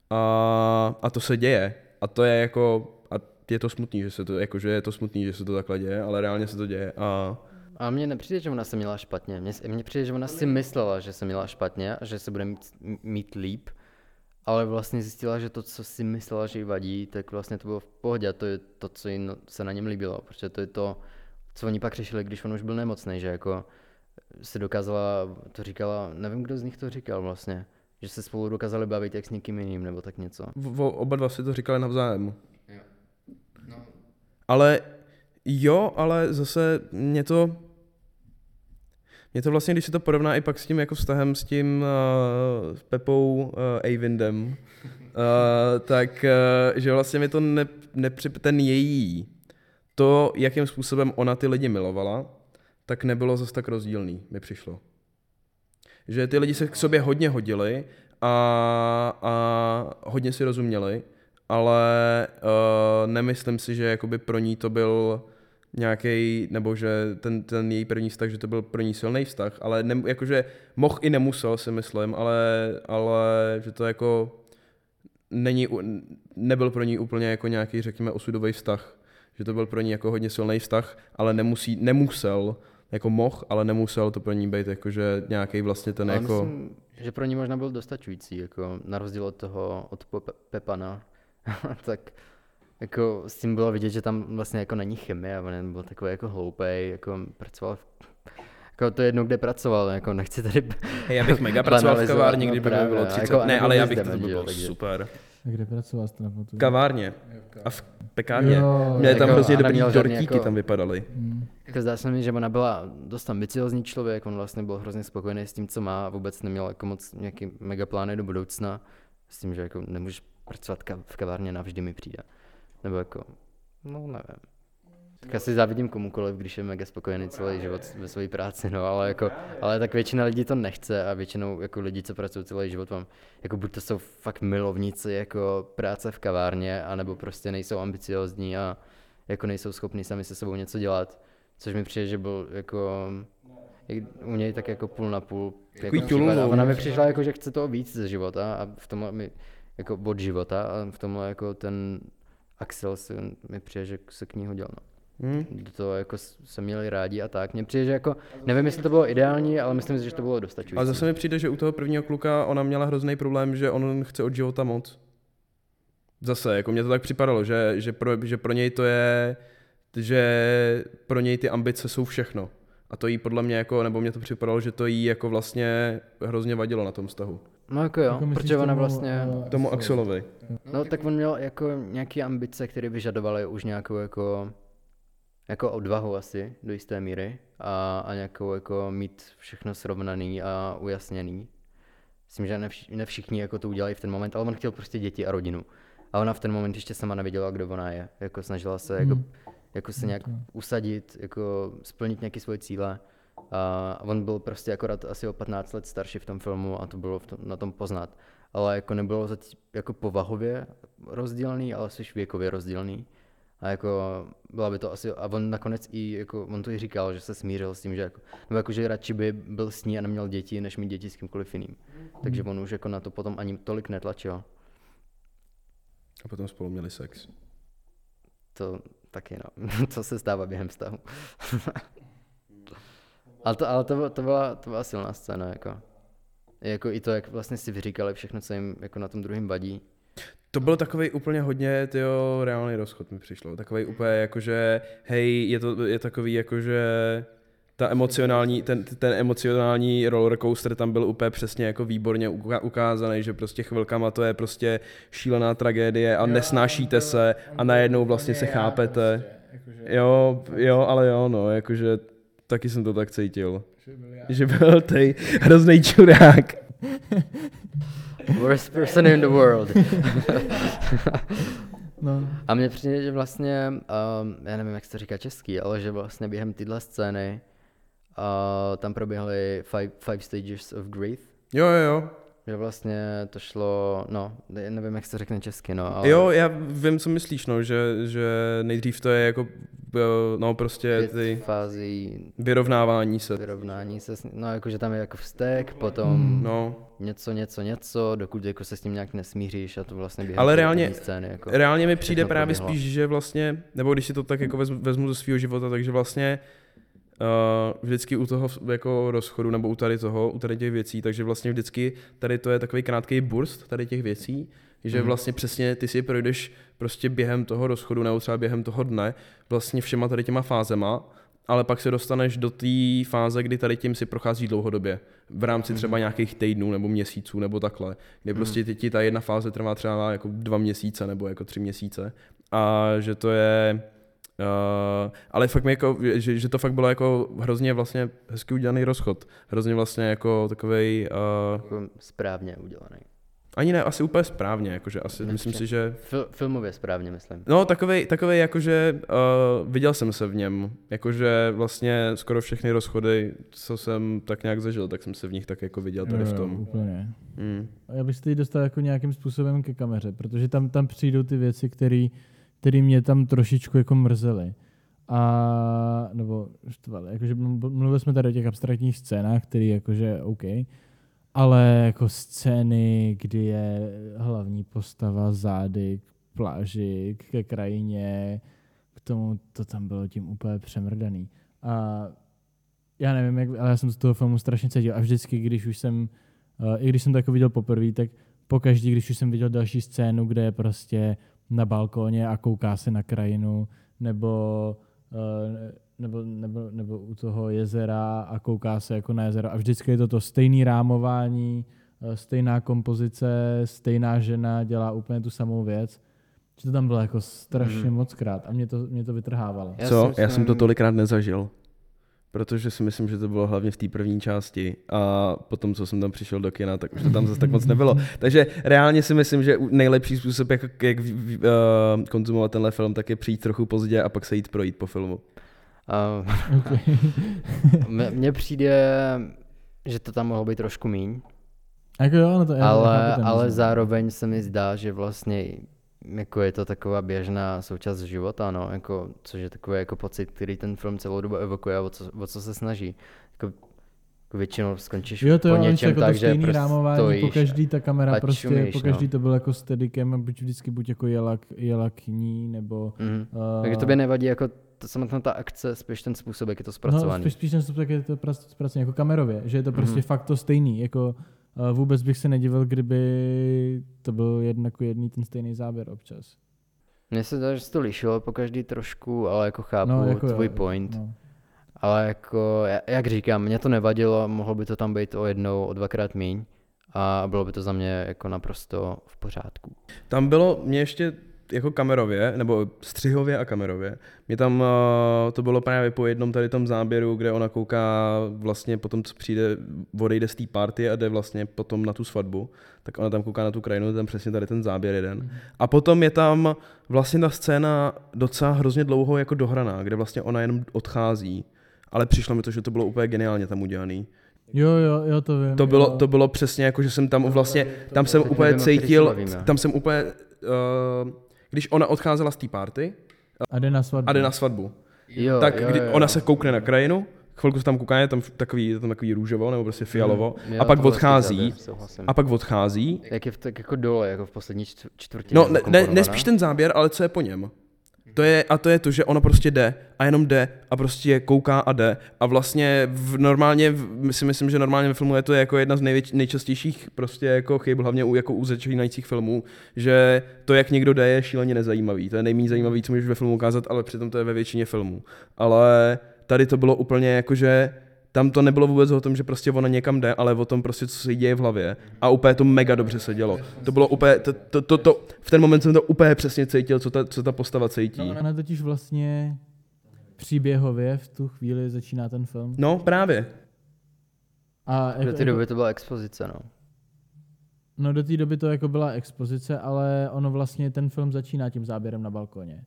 A, a to se děje. A to je jako, a je to smutný, že se to, jako, že je to smutný, že se to takhle děje, ale reálně se to děje. A A mně nepřijde, že ona se měla špatně. Mně, mně přijde, že ona si myslela, že se měla špatně a že se bude mít, mít líp, ale vlastně zjistila, že to, co si myslela, že jí vadí, tak vlastně to bylo v pohodě a to je to, co jí no- se na něm líbilo, protože to je to, co oni pak řešili, když on už byl nemocný, že jako se dokázala, to říkala, nevím, kdo z nich to říkal vlastně, že se spolu dokázali bavit jak s někým jiným, nebo tak něco. v, v, oba dva si to říkali navzájem. Ale jo, ale zase mě to, mě to vlastně, když se to porovná i pak s tím jako vztahem s tím uh, s Pepou uh, Avindem, uh, tak uh, že vlastně mi to ne, nepři, ten její, to, jakým způsobem ona ty lidi milovala, tak nebylo zase tak rozdílný, mi přišlo. Že ty lidi se k sobě hodně hodili a, a hodně si rozuměli, ale uh, nemyslím si, že jakoby pro ní to byl nějaký, nebo že ten, ten její první vztah, že to byl pro ní silný vztah, ale ne, jakože mohl i nemusel si myslím, ale, ale že to jako není, nebyl pro ní úplně jako nějaký, řekněme, osudový vztah. Že to byl pro ní jako hodně silný vztah, ale nemusí, nemusel, jako mohl, ale nemusel to pro ní být jakože nějaký vlastně ten Ale jako... myslím, že pro ní možná byl dostačující, jako na rozdíl od toho, od Pe- Pepana, tak jako s tím bylo vidět, že tam vlastně jako není chemie, a on byl takový jako hloupej, jako pracoval v, jako to je jedno, kde pracoval, jako nechci tady Hej, já bych mega pracoval v kavárně, no kdyby mi bylo no, 30. jako ne, ale já bych to bylo super. A kde pracoval jste na fotu? Kavárně. A v pekárně. Jo, Měli tam jako- hrozně dobrý dortíky, jako- tam vypadaly. Hmm. Jako zdá se mi, že ona byla dost ambiciozní člověk, on vlastně byl hrozně spokojený s tím, co má a vůbec neměl jako moc nějaký mega plány do budoucna. S tím, že jako nemůžeš pracovat v kavárně navždy mi přijde. Nebo jako, no nevím. Tak asi závidím komukoliv, když je mega spokojený celý život ve své práci, no, ale jako, ale tak většina lidí to nechce a většinou jako lidi, co pracují celý život, mám, jako buď to jsou fakt milovníci jako práce v kavárně, anebo prostě nejsou ambiciozní a jako nejsou schopní sami se sebou něco dělat, což mi přijde, že byl jako jak u něj tak jako půl na půl. Takový Jako a ona mi přišla jako, že chce toho víc ze života a v tomhle mi, jako od života a v tomhle jako ten Axel si, mi přijde, že se k ní hodil. No. Hm? To jako se měli rádi a tak. Mně přijde, že jako, nevím, jestli to bylo ideální, ale myslím si, že to bylo dostačující. Ale zase mi přijde, že u toho prvního kluka ona měla hrozný problém, že on chce od života moc. Zase, jako mně to tak připadalo, že, že, pro, že pro něj to je, že pro něj ty ambice jsou všechno. A to jí podle mě jako, nebo mě to připadalo, že to jí jako vlastně hrozně vadilo na tom vztahu. No jako jo, Jako protože ona vlastně, eh, Tomu Axelovi. no tak on měl jako nějaké ambice, které vyžadovaly už nějakou jako, jako odvahu asi do jisté míry a, a nějakou jako mít všechno srovnaný a ujasněný. Myslím, že ne, vš- ne všichni jako to udělají v ten moment, ale on chtěl prostě děti a rodinu. A ona v ten moment ještě sama nevěděla, kdo ona je. Jako snažila se jako, Hmm. jako se nějak usadit, jako splnit nějaké svoje cíle. A on byl prostě akorát asi o 15 let starší v tom filmu a to bylo tom, na tom poznat. Ale jako nebylo zatím jako povahově rozdílný, ale spíš věkově rozdílný. A jako byla by to asi, a on nakonec i, jako, on to i říkal, že se smířil s tím, že jako, nebo jako, že radši by byl s ní a neměl děti, než mít děti s kýmkoliv jiným. Takže on už jako na to potom ani tolik netlačil. A potom spolu měli sex. To taky no, co se stává během vztahu. ale to, ale to, byla- to, byla, to byla silná scéna, jako. Jako i to, jak vlastně si vyříkali všechno, co jim jako na tom druhém vadí. To byl takový úplně hodně, tyjo, reálný rozchod mi přišlo. Takový úplně jakože, hej, je to je takový jakože ta emocionální, ten, ten emocionální roller coaster tam byl úplně přesně jako výborně ukázaný, že prostě chvilkama to je prostě šílená tragédie a nesnášíte se a najednou vlastně se chápete. Jo, jo, ale jo, no, jakože taky jsem to tak cítil. Že byl tej hrozný čurák. Worst person in the world. No. A mně přijde, že vlastně, um, já nevím, jak se to říká český, ale že vlastně během téhle scény uh, tam proběhly five, five stages of grief. Jo, jo, jo. Že vlastně to šlo, no, nevím, jak se řekne česky, no, ale Jo, já vím, co myslíš, no, že, že nejdřív to je jako, no prostě ty fází vyrovnávání se. vyrovnání se, no jakože tam je jako vztek, potom No, něco, něco, něco, dokud jako se s tím nějak nesmíříš a to vlastně během Ale reálně- scény, jako. reálně mi přijde právě proběhlo. spíš, že vlastně, nebo když si to tak jako vezmu, vezmu ze svého života, takže vlastně uh, vždycky u toho jako rozchodu nebo u tady toho, u tady těch věcí, takže vlastně vždycky tady to je takový krátký burst tady těch věcí, že Mhm. vlastně přesně ty si projdeš prostě během toho rozchodu nebo třeba během toho dne vlastně všema tady těma fázema, ale pak se dostaneš do té fáze, kdy tady tím si prochází dlouhodobě. V rámci třeba nějakých týdnů nebo měsíců nebo takhle, kde prostě ti, ti ta jedna fáze trvá třeba jako dva měsíce nebo jako tři měsíce. A že to je Uh, ale fakt mi jako, že, že, to fakt bylo jako hrozně vlastně hezky udělaný rozchod. Hrozně vlastně jako takovej, uh, Jako správně udělaný. ani ne, asi úplně správně, jakože asi, Určitě. myslím si, že Fil- filmově správně, myslím. No, takovej, takovej jakože uh, viděl jsem se v něm, jakože vlastně skoro všechny rozchody, co jsem tak nějak zažil, tak jsem se v nich tak jako viděl tady v Jo, jo, tom. Úplně. Mm. A Já bych se teď dostal jako nějakým způsobem ke kameře, protože tam, tam přijdou ty věci, které mě tam trošičku jako mrzely. A, nebo štvaly. Jakože mlu- mluvili jsme tady o těch abstraktních scénách, které jakože OK, ale jako scény, kdy je hlavní postava zády k pláži, ke krajině, k tomu to tam bylo tím úplně přemrdaný. A já nevím, jak, ale já jsem z toho filmu strašně cítil a vždycky, když už jsem, uh, i když jsem to jako viděl poprvé, tak pokaždý, když už jsem viděl další scénu, kde je prostě na balkóně a kouká se na krajinu, nebo, uh, nebo, nebo, nebo u toho jezera a kouká se jako na jezero a vždycky je to to stejné rámování, uh, stejná kompozice, stejná žena dělá úplně tu samou věc. Že to tam bylo jako strašně Mhm. moc krát a mě to, mě to vytrhávalo. Já Co? Já jsem to tolikrát nezažil. Protože si myslím, že to bylo hlavně v té první části a potom, co jsem tam přišel do kina, tak už to tam zase tak moc nebylo. Takže reálně si myslím, že nejlepší způsob, jak, jak uh, konzumovat tenhle film, tak je přijít trochu pozdě a pak se jít projít po filmu. A Okay. mně- přijde, že to tam mohlo být trošku míň, jako jo, no to já ale, chápu ale zároveň se mi zdá, že vlastně jako je to taková běžná součást života, no, jako, což je takový jako pocit, který ten film celou dobu evokuje a o co, o co se snaží. Jako, jako většinou skončíš Jo, to po jo, něčem jako tak, to že stejný prostě rámování, stojíš po každý ta kamera prostě, čumíš, po každý no. to bylo jako steadikem a buď vždycky buď jako jela, k- jela k ní, nebo... Mhm. Uh, Takže tobě nevadí jako to, samotná ta akce, spíš ten způsob, jak je to No, zpracovaný. spíš, spíš ten způsob, jak je to prac- zpracovaný jako kamerově, že je to prostě Mhm. fakt to stejný, jako vůbec bych se nedivil, kdyby to byl jeden jako jedný ten stejný záběr občas. Mně se zdá, že se to lišilo po každý trošku, ale jako chápu No, jako jo, tvůj jako, point. No. Ale jako, ja- jak říkám, mě to nevadilo, mohlo by to tam být o jednou, o dvakrát míň a bylo by to za mě jako naprosto v pořádku. Tam bylo mě ještě jako kamerově, nebo střihově a kamerově. Mě tam uh, to bylo právě po jednom tady tom záběru, kde ona kouká vlastně potom, co přijde, odejde z té party a jde vlastně potom na tu svatbu, tak ona tam kouká na tu krajinu, je tam přesně tady ten záběr jeden. A potom je tam vlastně ta scéna docela hrozně dlouho jako dohraná, kde vlastně ona jenom odchází. Ale přišlo mi to, že to bylo úplně geniálně tam udělaný. Jo, jo, jo, to vím. To bylo, jo. to bylo přesně jako, že jsem tam vlastně, tam jsem úplně cítil, tam jsem úplně, uh, když ona odcházela z té party A jde na svatbu. a jde na svatbu, Jo, tak jo, kdy jo, ona se koukne na krajinu, chvilku se tam kouká, je tam takový, je tam takový růžovo nebo prostě fialovo, Mm, Jo, a pak odchází, záběr, a pak odchází. Jak je v, tak jako dole, jako v poslední čtv- čtvrtině. No, jako ne, ne, ne spíš ten záběr, ale co je po něm. To je, a to je to, že ona prostě jde a jenom jde a prostě kouká a jde. A vlastně v, normálně, v, si myslím, že normálně ve filmu je to jako jedna z nejvěč, nejčastějších prostě jako chyb, hlavně u, jako u začínajících filmů, že to, jak někdo jde, je šíleně nezajímavý. To je nejméně zajímavý, co můžeš ve filmu ukázat, ale přitom to je ve většině filmů. Ale tady to bylo úplně jako, že tam to nebylo vůbec o tom, že prostě ona někam jde, ale o tom prostě, co se děje v hlavě. A úplně to mega dobře se dělo. To bylo úplně, to, to, to, to, v ten moment jsem to úplně přesně cítil, co ta, co ta postava cítí. No, ona totiž vlastně příběhově v tu chvíli začíná ten film. No, právě. A Do té doby to byla expozice, no. No do té doby to jako byla expozice, ale ono vlastně ten film začíná tím záběrem na balkoně.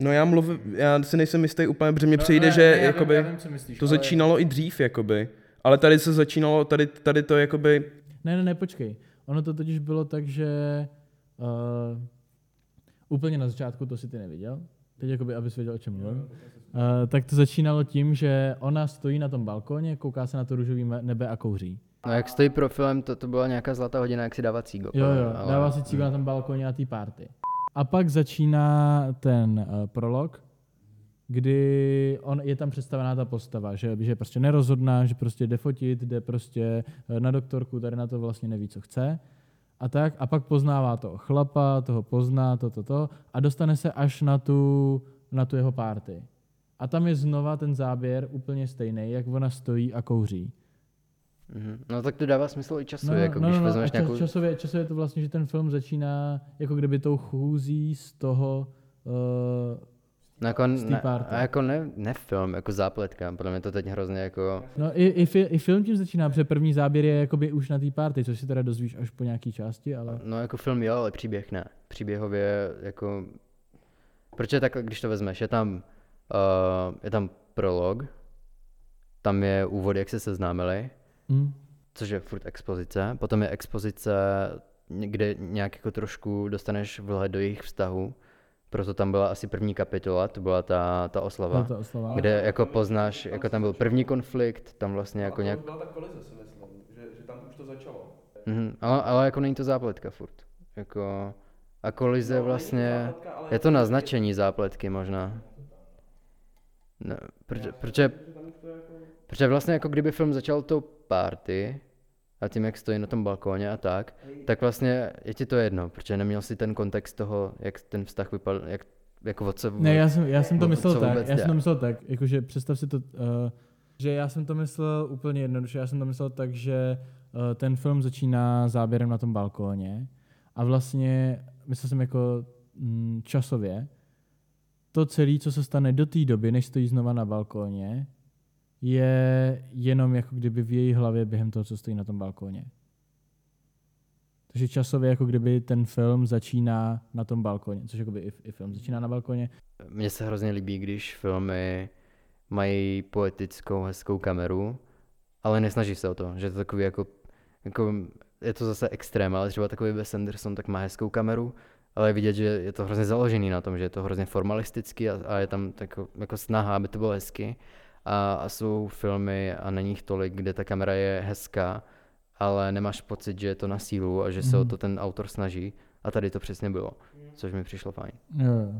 No já mluvím, já si nejsem jistý úplně, protože mi přijde, že jakoby, co myslíš, to začínalo i dřív, jakoby. Ale tady se začínalo, tady, tady to jakoby, Ne, ne, ne, počkej. Ono to totiž bylo tak, že uh, úplně na začátku to si ty neviděl. Teď jakoby, abys věděl, o čem mluvím. Uh, tak to začínalo tím, že ona stojí na tom balkóně, kouká se na to růžový me- nebe a kouří. No jak stojí profilem, to, to byla nějaká zlatá hodina, jak si dává cígo. Jo, jo, ale- dává si cígo na tom balkóně na té party. A pak začíná ten uh, prolog, kdy on, je tam představená ta postava, že, že je prostě nerozhodná, že prostě jde fotit, jde prostě eh, na doktorku, tady na to vlastně neví, co chce. A tak, a pak poznává toho chlapa, toho pozná, to, to, to, a dostane se až na tu, na tu jeho párty. A tam je znova ten záběr úplně stejný, jak ona stojí a kouří. Mhm. No tak to dává smysl i časově, jako když a vezmeš čas, nějakou... časově, časově to vlastně, že ten film začíná jako kdyby tou chůzí z toho uh, No jako, z té ne, party. a jako ne, ne film, jako zápletka, podle mě to teď hrozně jako... No i, i, fi, i film tím začíná, protože první záběr je jakoby už na té party, což si teda dozvíš až po nějaký části, ale... No jako film jo, ale příběh ne. Příběhově jako... Protože tak, když to vezmeš, je tam, uh, je tam prolog, tam je úvod, jak se seznámili, Hm? což je furt expozice, potom je expozice, kde nějak jako trošku dostaneš vhled do jejich vztahu, proto tam byla asi první kapitola, to byla ta, ta oslava, Byla to oslava. kde jako poznáš, jako tam byl první konflikt, tam vlastně jako nějak, byla ta kolize, si myslím, že, že tam už to začalo. mhm, ale, ale jako není to zápletka furt, jako, a kolize vlastně, je to naznačení zápletky možná. No, protože, protože, protože vlastně jako kdyby film začal tou party a tím, jak stojí na tom balkóně a tak, tak vlastně je ti to jedno, protože neměl si ten kontext toho, jak ten vztah vypadal, jak, jako od co... Ne, já jsem, já jsem to myslel tak, já jsem to myslel tak, jakože představ si to, uh, že já jsem to myslel úplně jednoduše, já jsem to myslel tak, že uh, ten film začíná záběrem na tom balkóně a vlastně, myslel jsem jako mm, časově, to celé, co se stane do té doby, než stojí znova na balkóně, je jenom jako kdyby v její hlavě během toho, co stojí na tom balkóně. Takže časově jako kdyby ten film začíná na tom balkóně, což jako by i, i film začíná na balkóně, Mně se hrozně líbí, když filmy mají poetickou, hezkou kameru, ale nesnaží se o to, že to takový jako, jako je to zase extrém, ale třeba takový Wes Anderson tak má hezkou kameru, ale je vidět, že je to hrozně založený na tom, že je to hrozně formalistický a, a je tam tako, jako snaha, aby to bylo hezky. A, a jsou filmy a není jich tolik, kde ta kamera je hezká, ale nemáš pocit, že je to na sílu a že se o Mhm. to ten autor snaží. A tady to přesně bylo, což mi přišlo fajn. Jo, jo.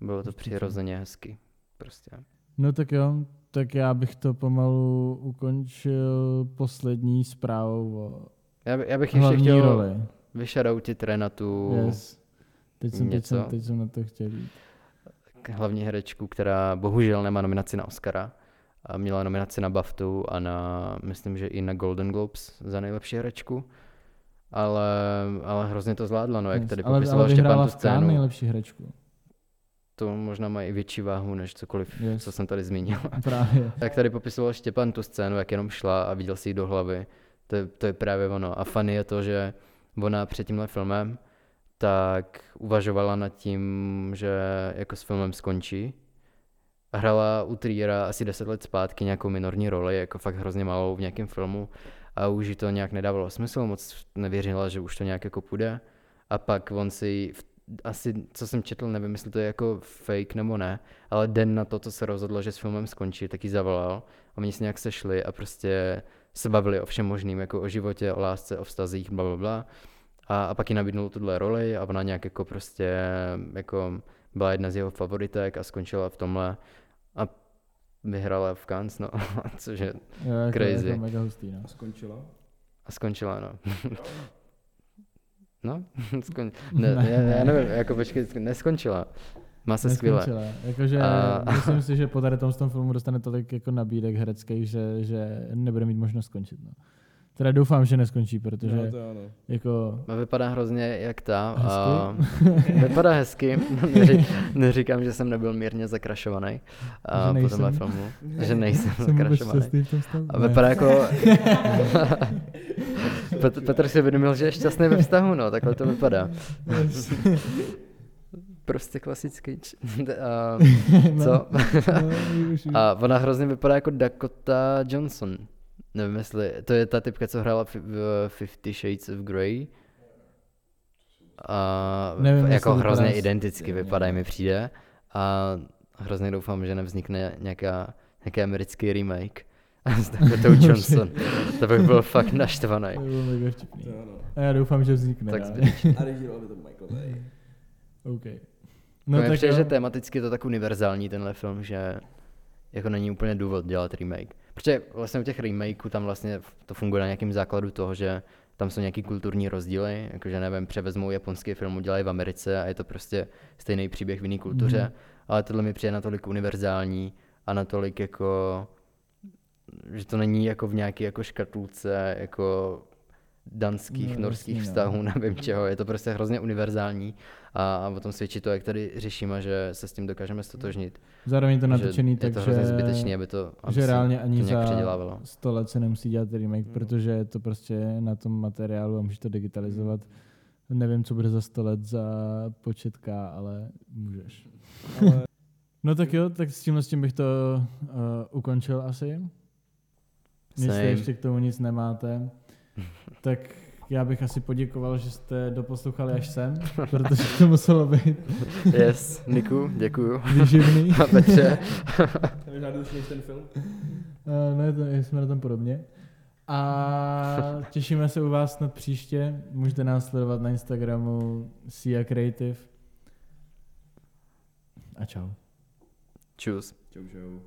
Bylo to přirozeně hezky. Prostě. No tak jo, tak já bych to pomalu ukončil poslední zprávou o Já, by- já bych ještě hlavní chtěl roli. Vyšaroutit Renatu, Yes. Teď jsem, teď, jsem, něco. teď jsem na to chtěl jít. k- hlavní herečku, která bohužel nemá nominaci na Oscara. A měla nominaci na BAFTu a na, myslím, že i na Golden Globes za nejlepší herečku. Ale, ale hrozně to zvládla, no, jak Yes. tady ale, popisoval ale Štěpán tu scénu. nejlepší herečku. To možná má i větší váhu, než cokoliv, Yes. co jsem tady zmínil. Právě. Jak tady popisoval Štěpán tu scénu, jak jenom šla a viděl si ji do hlavy, to je, to je právě ono. A funny je to, že ona před tímhle filmem tak uvažovala nad tím, že jako s filmem skončí. Hrala u Triera asi 10 let zpátky nějakou minorní roli, jako fakt hrozně malou v nějakém filmu a už jí to nějak nedávalo smysl, moc nevěřila, že už to nějak jako půjde. A pak on si, v- asi co jsem četl, nevím, jestli to je jako fake nebo ne, ale den na to, co se rozhodlo, že s filmem skončí, tak ji zavolal a oni se nějak sešli a prostě se bavili o všem možným, jako o životě, o lásce, o vztazích, bla, bla, bla. A, a pak ji nabídnul tuhle roli a ona nějak jako prostě jako byla jedna z jeho favoritek a skončila v tomhle a vyhrála v Cannes, no, což je, Jo, jako, Crazy. Jako mega hustý, no. Skončila? a skončila, no. No, skon... ne, ne, já nevím, jako počkej, neskončila. Má se skvěle. Neskončila. Jakože A- myslím si, že po tady tom, tom filmu dostane tolik jako nabídek hereckých, že, že nebude mít možnost skončit. No. Teda doufám, že neskončí, protože No, to ano. jako A vypadá hrozně jak ta. A vypadá hezky. Neří, neříkám, že jsem nebyl mírně zakrašovaný a Že po tomhle filmu. Že nejsem jsem zakrašovaný. A Ne. vypadá jako... Petr, Petr si uvědomil, že je šťastný ve vztahu, no, takhle to vypadá. Prostě klasický. č- a, No, co? no, už. A ona hrozně vypadá jako Dakota Johnson. Nevím, jestli, to je ta typka, co hrála v Fifty Shades of Grey. A Nevím, jako vypadá hrozně stejně. identicky vypadají mi přijde. A hrozně doufám, že nevznikne nějaká, nějaký americký remake. S Dakotou Johnson. to bych byl fakt naštvaný. To bylo mega vtipný. A já doufám, že vznikne. Tak zbytečně. A režíroval by to Michael Bay. OK. No, No tak přijde, že tematicky je to tak univerzální tenhle film, že jako není úplně důvod dělat remake. Protože vlastně u těch remakeů tam vlastně to funguje na nějakém základu toho, že tam jsou nějaký kulturní rozdíly, jakože nevím, převezmou japonský film, udělají v Americe a je to prostě stejný příběh v jiné kultuře, Mhm. ale tohle mi přijde natolik univerzální a natolik jako, že to není jako v nějaké jako škatulce, jako danských, No, norských no. vztahů, nevím čeho, je to prostě hrozně univerzální a, a o tom svědčí to, jak tady řešíme, že se s tím dokážeme stotožnit. Zároveň je to že natočený je tak, to že, hrozně zbytečný, aby to, aby že reálně ani to nějak za předělávalo. 100 let se nemusí dělat remake, Mm. protože je to prostě na tom materiálu a může to digitalizovat. Nevím, co bude za 100 let za počet K, ale můžeš. Ale No tak jo, tak s tímhle s tím bych to uh, ukončil asi. Jestli ještě k tomu nic nemáte, tak já bych asi poděkoval, že jste doposlouchali až sem, protože to muselo být Yes, Niku, děkuju. výživný. A Petře, možná ten film. Uh, ne, to, jsme na tom podobně. A těšíme se u vás snad příště. Můžete nás sledovat na Instagramu Sia Creative. A čau. čus. Čau, čau.